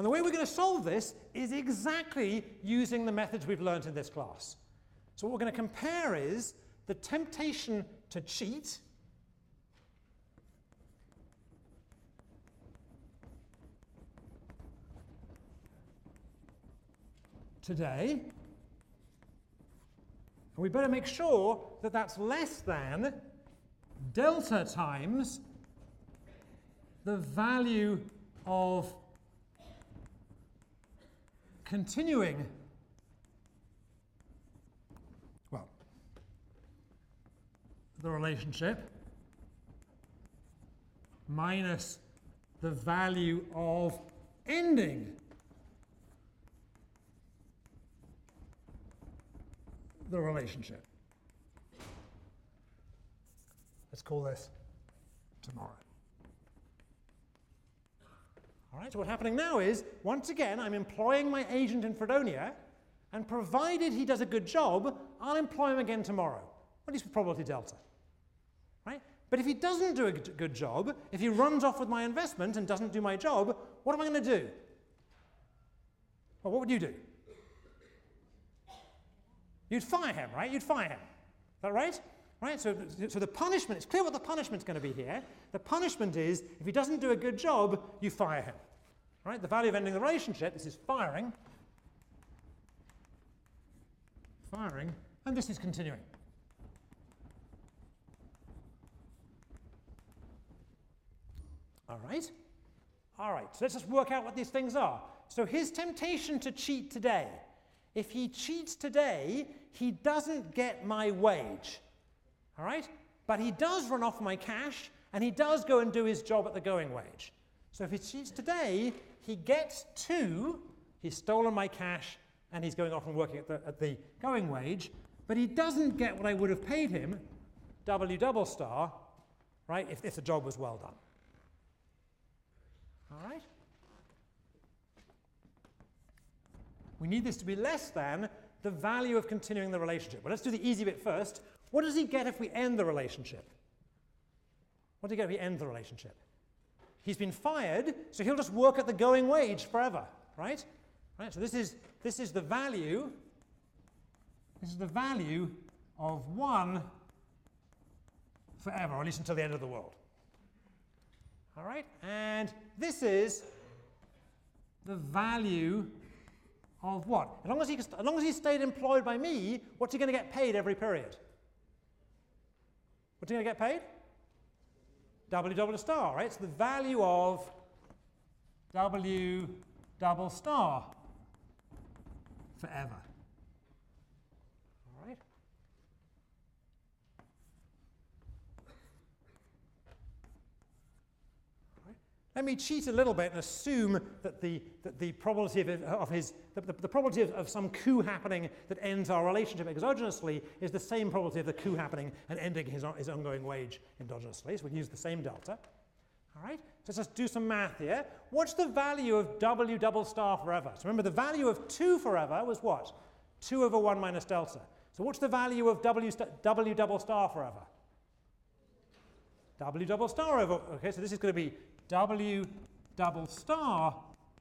And the way we're going to solve this is exactly using the methods we've learned in this class. So what we're going to compare is the temptation to cheat today. And we better make sure that that's less than delta times the value of continuing Well, the relationship minus the value of ending the relationship. Let's call this tomorrow. All right, so what's happening now is, once again, I'm employing my agent in Fredonia, and provided he does a good job, I'll employ him again tomorrow, at least with probability delta. Right? But if he doesn't do a good job, if he runs off with my investment and doesn't do my job, what am I going to do? Well, what would you do? You'd fire him, right? You'd fire him. Is that right? Right? So, so the punishment, it's clear what the punishment's going to be here. The punishment is if he doesn't do a good job, you fire him. Right? The value of ending the relationship, this is firing. Firing, and this is continuing. All right? All right, so let's just work out what these things are. So his temptation to cheat today. If he cheats today, he doesn't get my wage. All right? But he does run off my cash and he does go and do his job at the going wage. So if he cheats today, he gets two, he's stolen my cash and he's going off and working at the, at the going wage, but he doesn't get what I would have paid him, W double star, right, if, if the job was well done. All right? We need this to be less than the value of continuing the relationship. Well, let's do the easy bit first. What does he get if we end the relationship? What does you get if we end the relationship? He's been fired, so he'll just work at the going wage forever, right? Right. So this is this is the value. This is the value of one forever, or at least until the end of the world. All right, and this is the value of what? As long as, he, as long as he stayed employed by me, what's he going to get paid every period? What's he going to get paid? W double star, right? So the value of W double star forever. Let me cheat a little bit and assume that the, that the probability of, of his, the, the, the probability of, of, some coup happening that ends our relationship exogenously is the same probability of the coup happening and ending his, his ongoing wage endogenously. So we can use the same delta. All right, so let's just do some math here. What's the value of W double star forever? So remember the value of 2 forever was what? 2 over 1 minus delta. So what's the value of W, w double star forever? W double star over, okay, so this is going to be W double star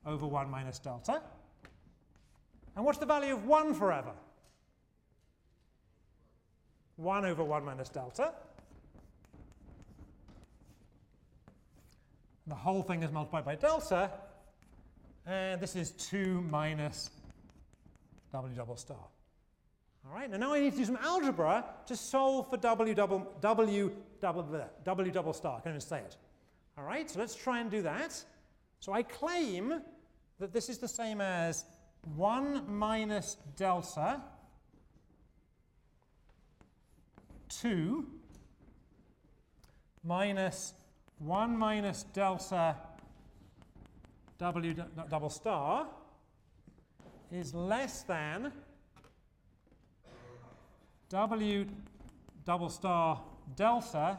over 1 minus delta. And what's the value of 1 forever? 1 over 1 minus delta. the whole thing is multiplied by delta. And this is 2 minus W double star. All right, now I need to do some algebra to solve for W double, W double, W double star. I can't even say it. All right, so let's try and do that. So I claim that this is the same as 1 minus delta 2 minus 1 minus delta W double star is less than W double star delta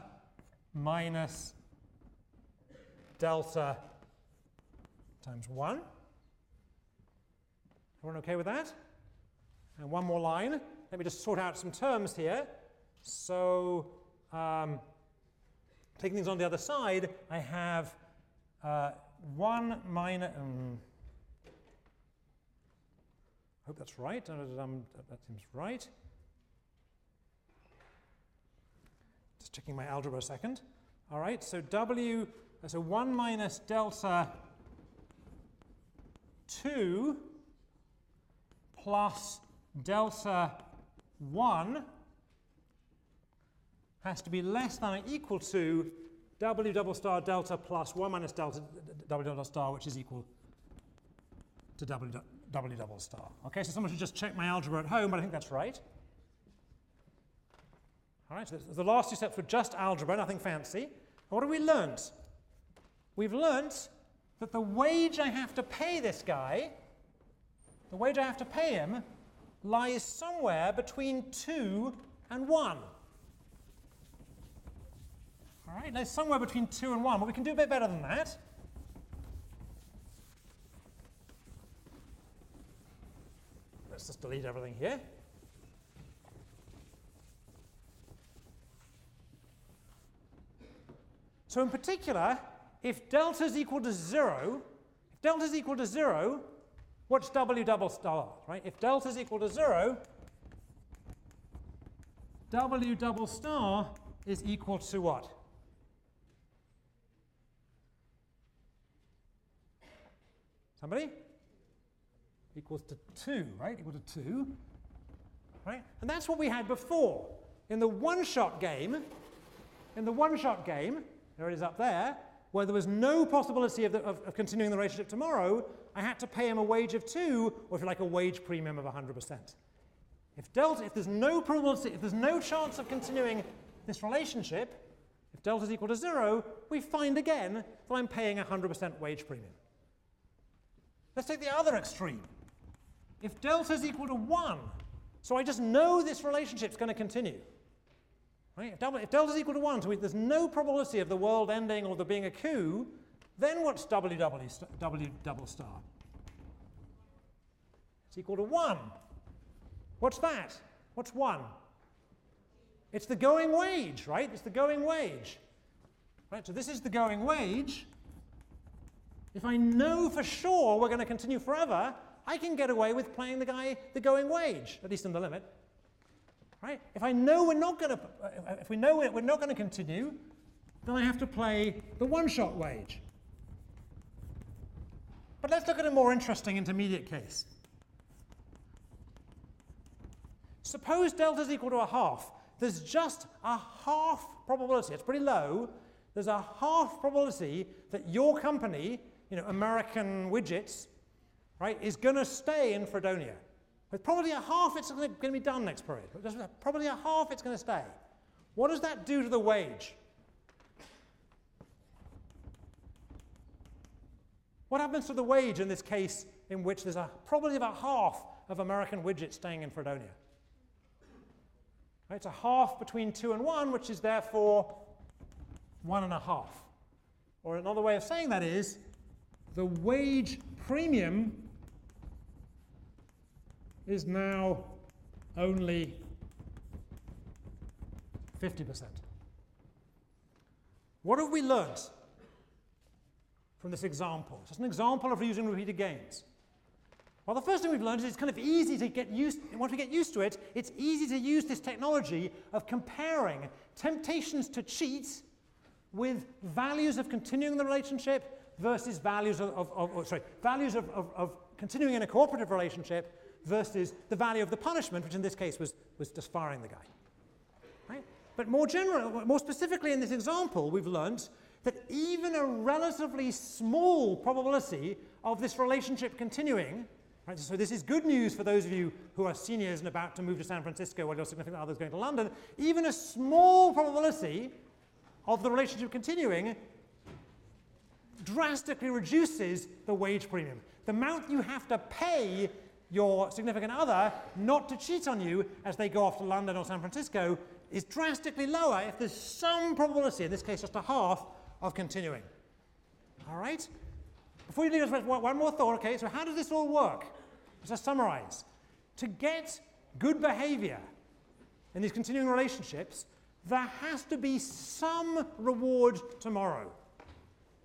minus delta times 1. Everyone okay with that? And one more line. Let me just sort out some terms here. So um, taking things on the other side, I have uh, 1 minus... Um, I hope that's right. that seems right. Just checking my algebra a second. All right, so W, so 1 minus delta 2 plus delta 1 has to be less than or equal to w double star delta plus 1 minus delta w double star, which is equal to w, w double star. Okay, so someone should just check my algebra at home, but I think that's right. All right, so the last two steps were just algebra, nothing fancy. What have we learnt? We've learnt that the wage I have to pay this guy, the wage I have to pay him, lies somewhere between 2 and 1. All right, now somewhere between 2 and 1, but we can do a bit better than that. Let's just delete everything here. So in particular, if delta is equal to 0, if delta is equal to 0, what's W double star, right? If delta is equal to 0, W double star is equal to what? Somebody? Equals to 2, right? Equal to 2. Right? And that's what we had before. In the one-shot game, in the one-shot game, there it is up there, where there was no possibility of, the, of, of, continuing the relationship tomorrow, I had to pay him a wage of 2, or if you like, a wage premium of 100%. If delta, if there's no probability, if there's no chance of continuing this relationship, if delta is equal to 0, we find again that I'm paying 100% wage premium. Let's take the other extreme. If delta is equal to 1, so I just know this relationship is going to continue. Right? If, delta, if delta is equal to 1, so there's no probability of the world ending or there being a coup, then what's W, w, w double star? It's equal to 1. What's that? What's 1? It's the going wage, right? It's the going wage. Right, so this is the going wage. If I know for sure we're going to continue forever, I can get away with playing the guy the going wage, at least in the limit. Right? If I know we're not going to, if we know we're not going to continue, then I have to play the one-shot wage. But let's look at a more interesting intermediate case. Suppose delta is equal to a half. There's just a half probability, it's pretty low, there's a half probability that your company you know, American widgets, right, is going to stay in Fredonia. With probably a half it's going to be done next period. Probably a half it's going to stay. What does that do to the wage? What happens to the wage in this case in which there's a probably about half of American widgets staying in Fredonia? Right, it's a half between 2 and 1, which is therefore one and a half. Or another way of saying that is the wage premium is now only 50%. What have we learnt from this example? It's an example of using repeated games. Well, the first thing we've learned is it's kind of easy to get used, once we get used to it, it's easy to use this technology of comparing temptations to cheat with values of continuing the relationship versus values of, of, of oh, sorry, values of, of, of continuing in a cooperative relationship versus the value of the punishment, which in this case was, was just firing the guy. Right? But more generally, more specifically in this example, we've learned that even a relatively small probability of this relationship continuing, right, so this is good news for those of you who are seniors and about to move to San Francisco while your significant other is going to London, even a small probability of the relationship continuing drastically reduces the wage premium. The amount you have to pay your significant other not to cheat on you as they go off to London or San Francisco is drastically lower if there's some probability, in this case just a half, of continuing. All right? Before you leave us, one more thought, okay? So how does this all work? Let's summarize. To get good behavior in these continuing relationships, there has to be some reward tomorrow.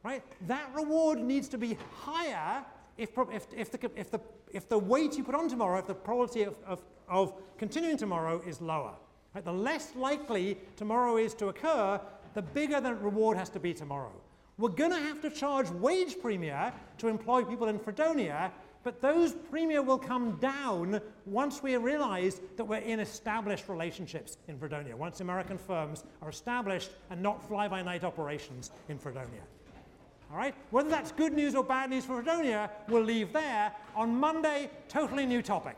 Right? That reward needs to be higher if, if, if, the, if, the, if the weight you put on tomorrow, if the probability of, of, of continuing tomorrow is lower. Right? The less likely tomorrow is to occur, the bigger the reward has to be tomorrow. We're going to have to charge wage premia to employ people in Fredonia, but those premia will come down once we realize that we're in established relationships in Fredonia, once American firms are established and not fly-by-night operations in Fredonia. All right? Whether that's good news or bad news for Fredonia, we'll leave there. On Monday, totally new topic.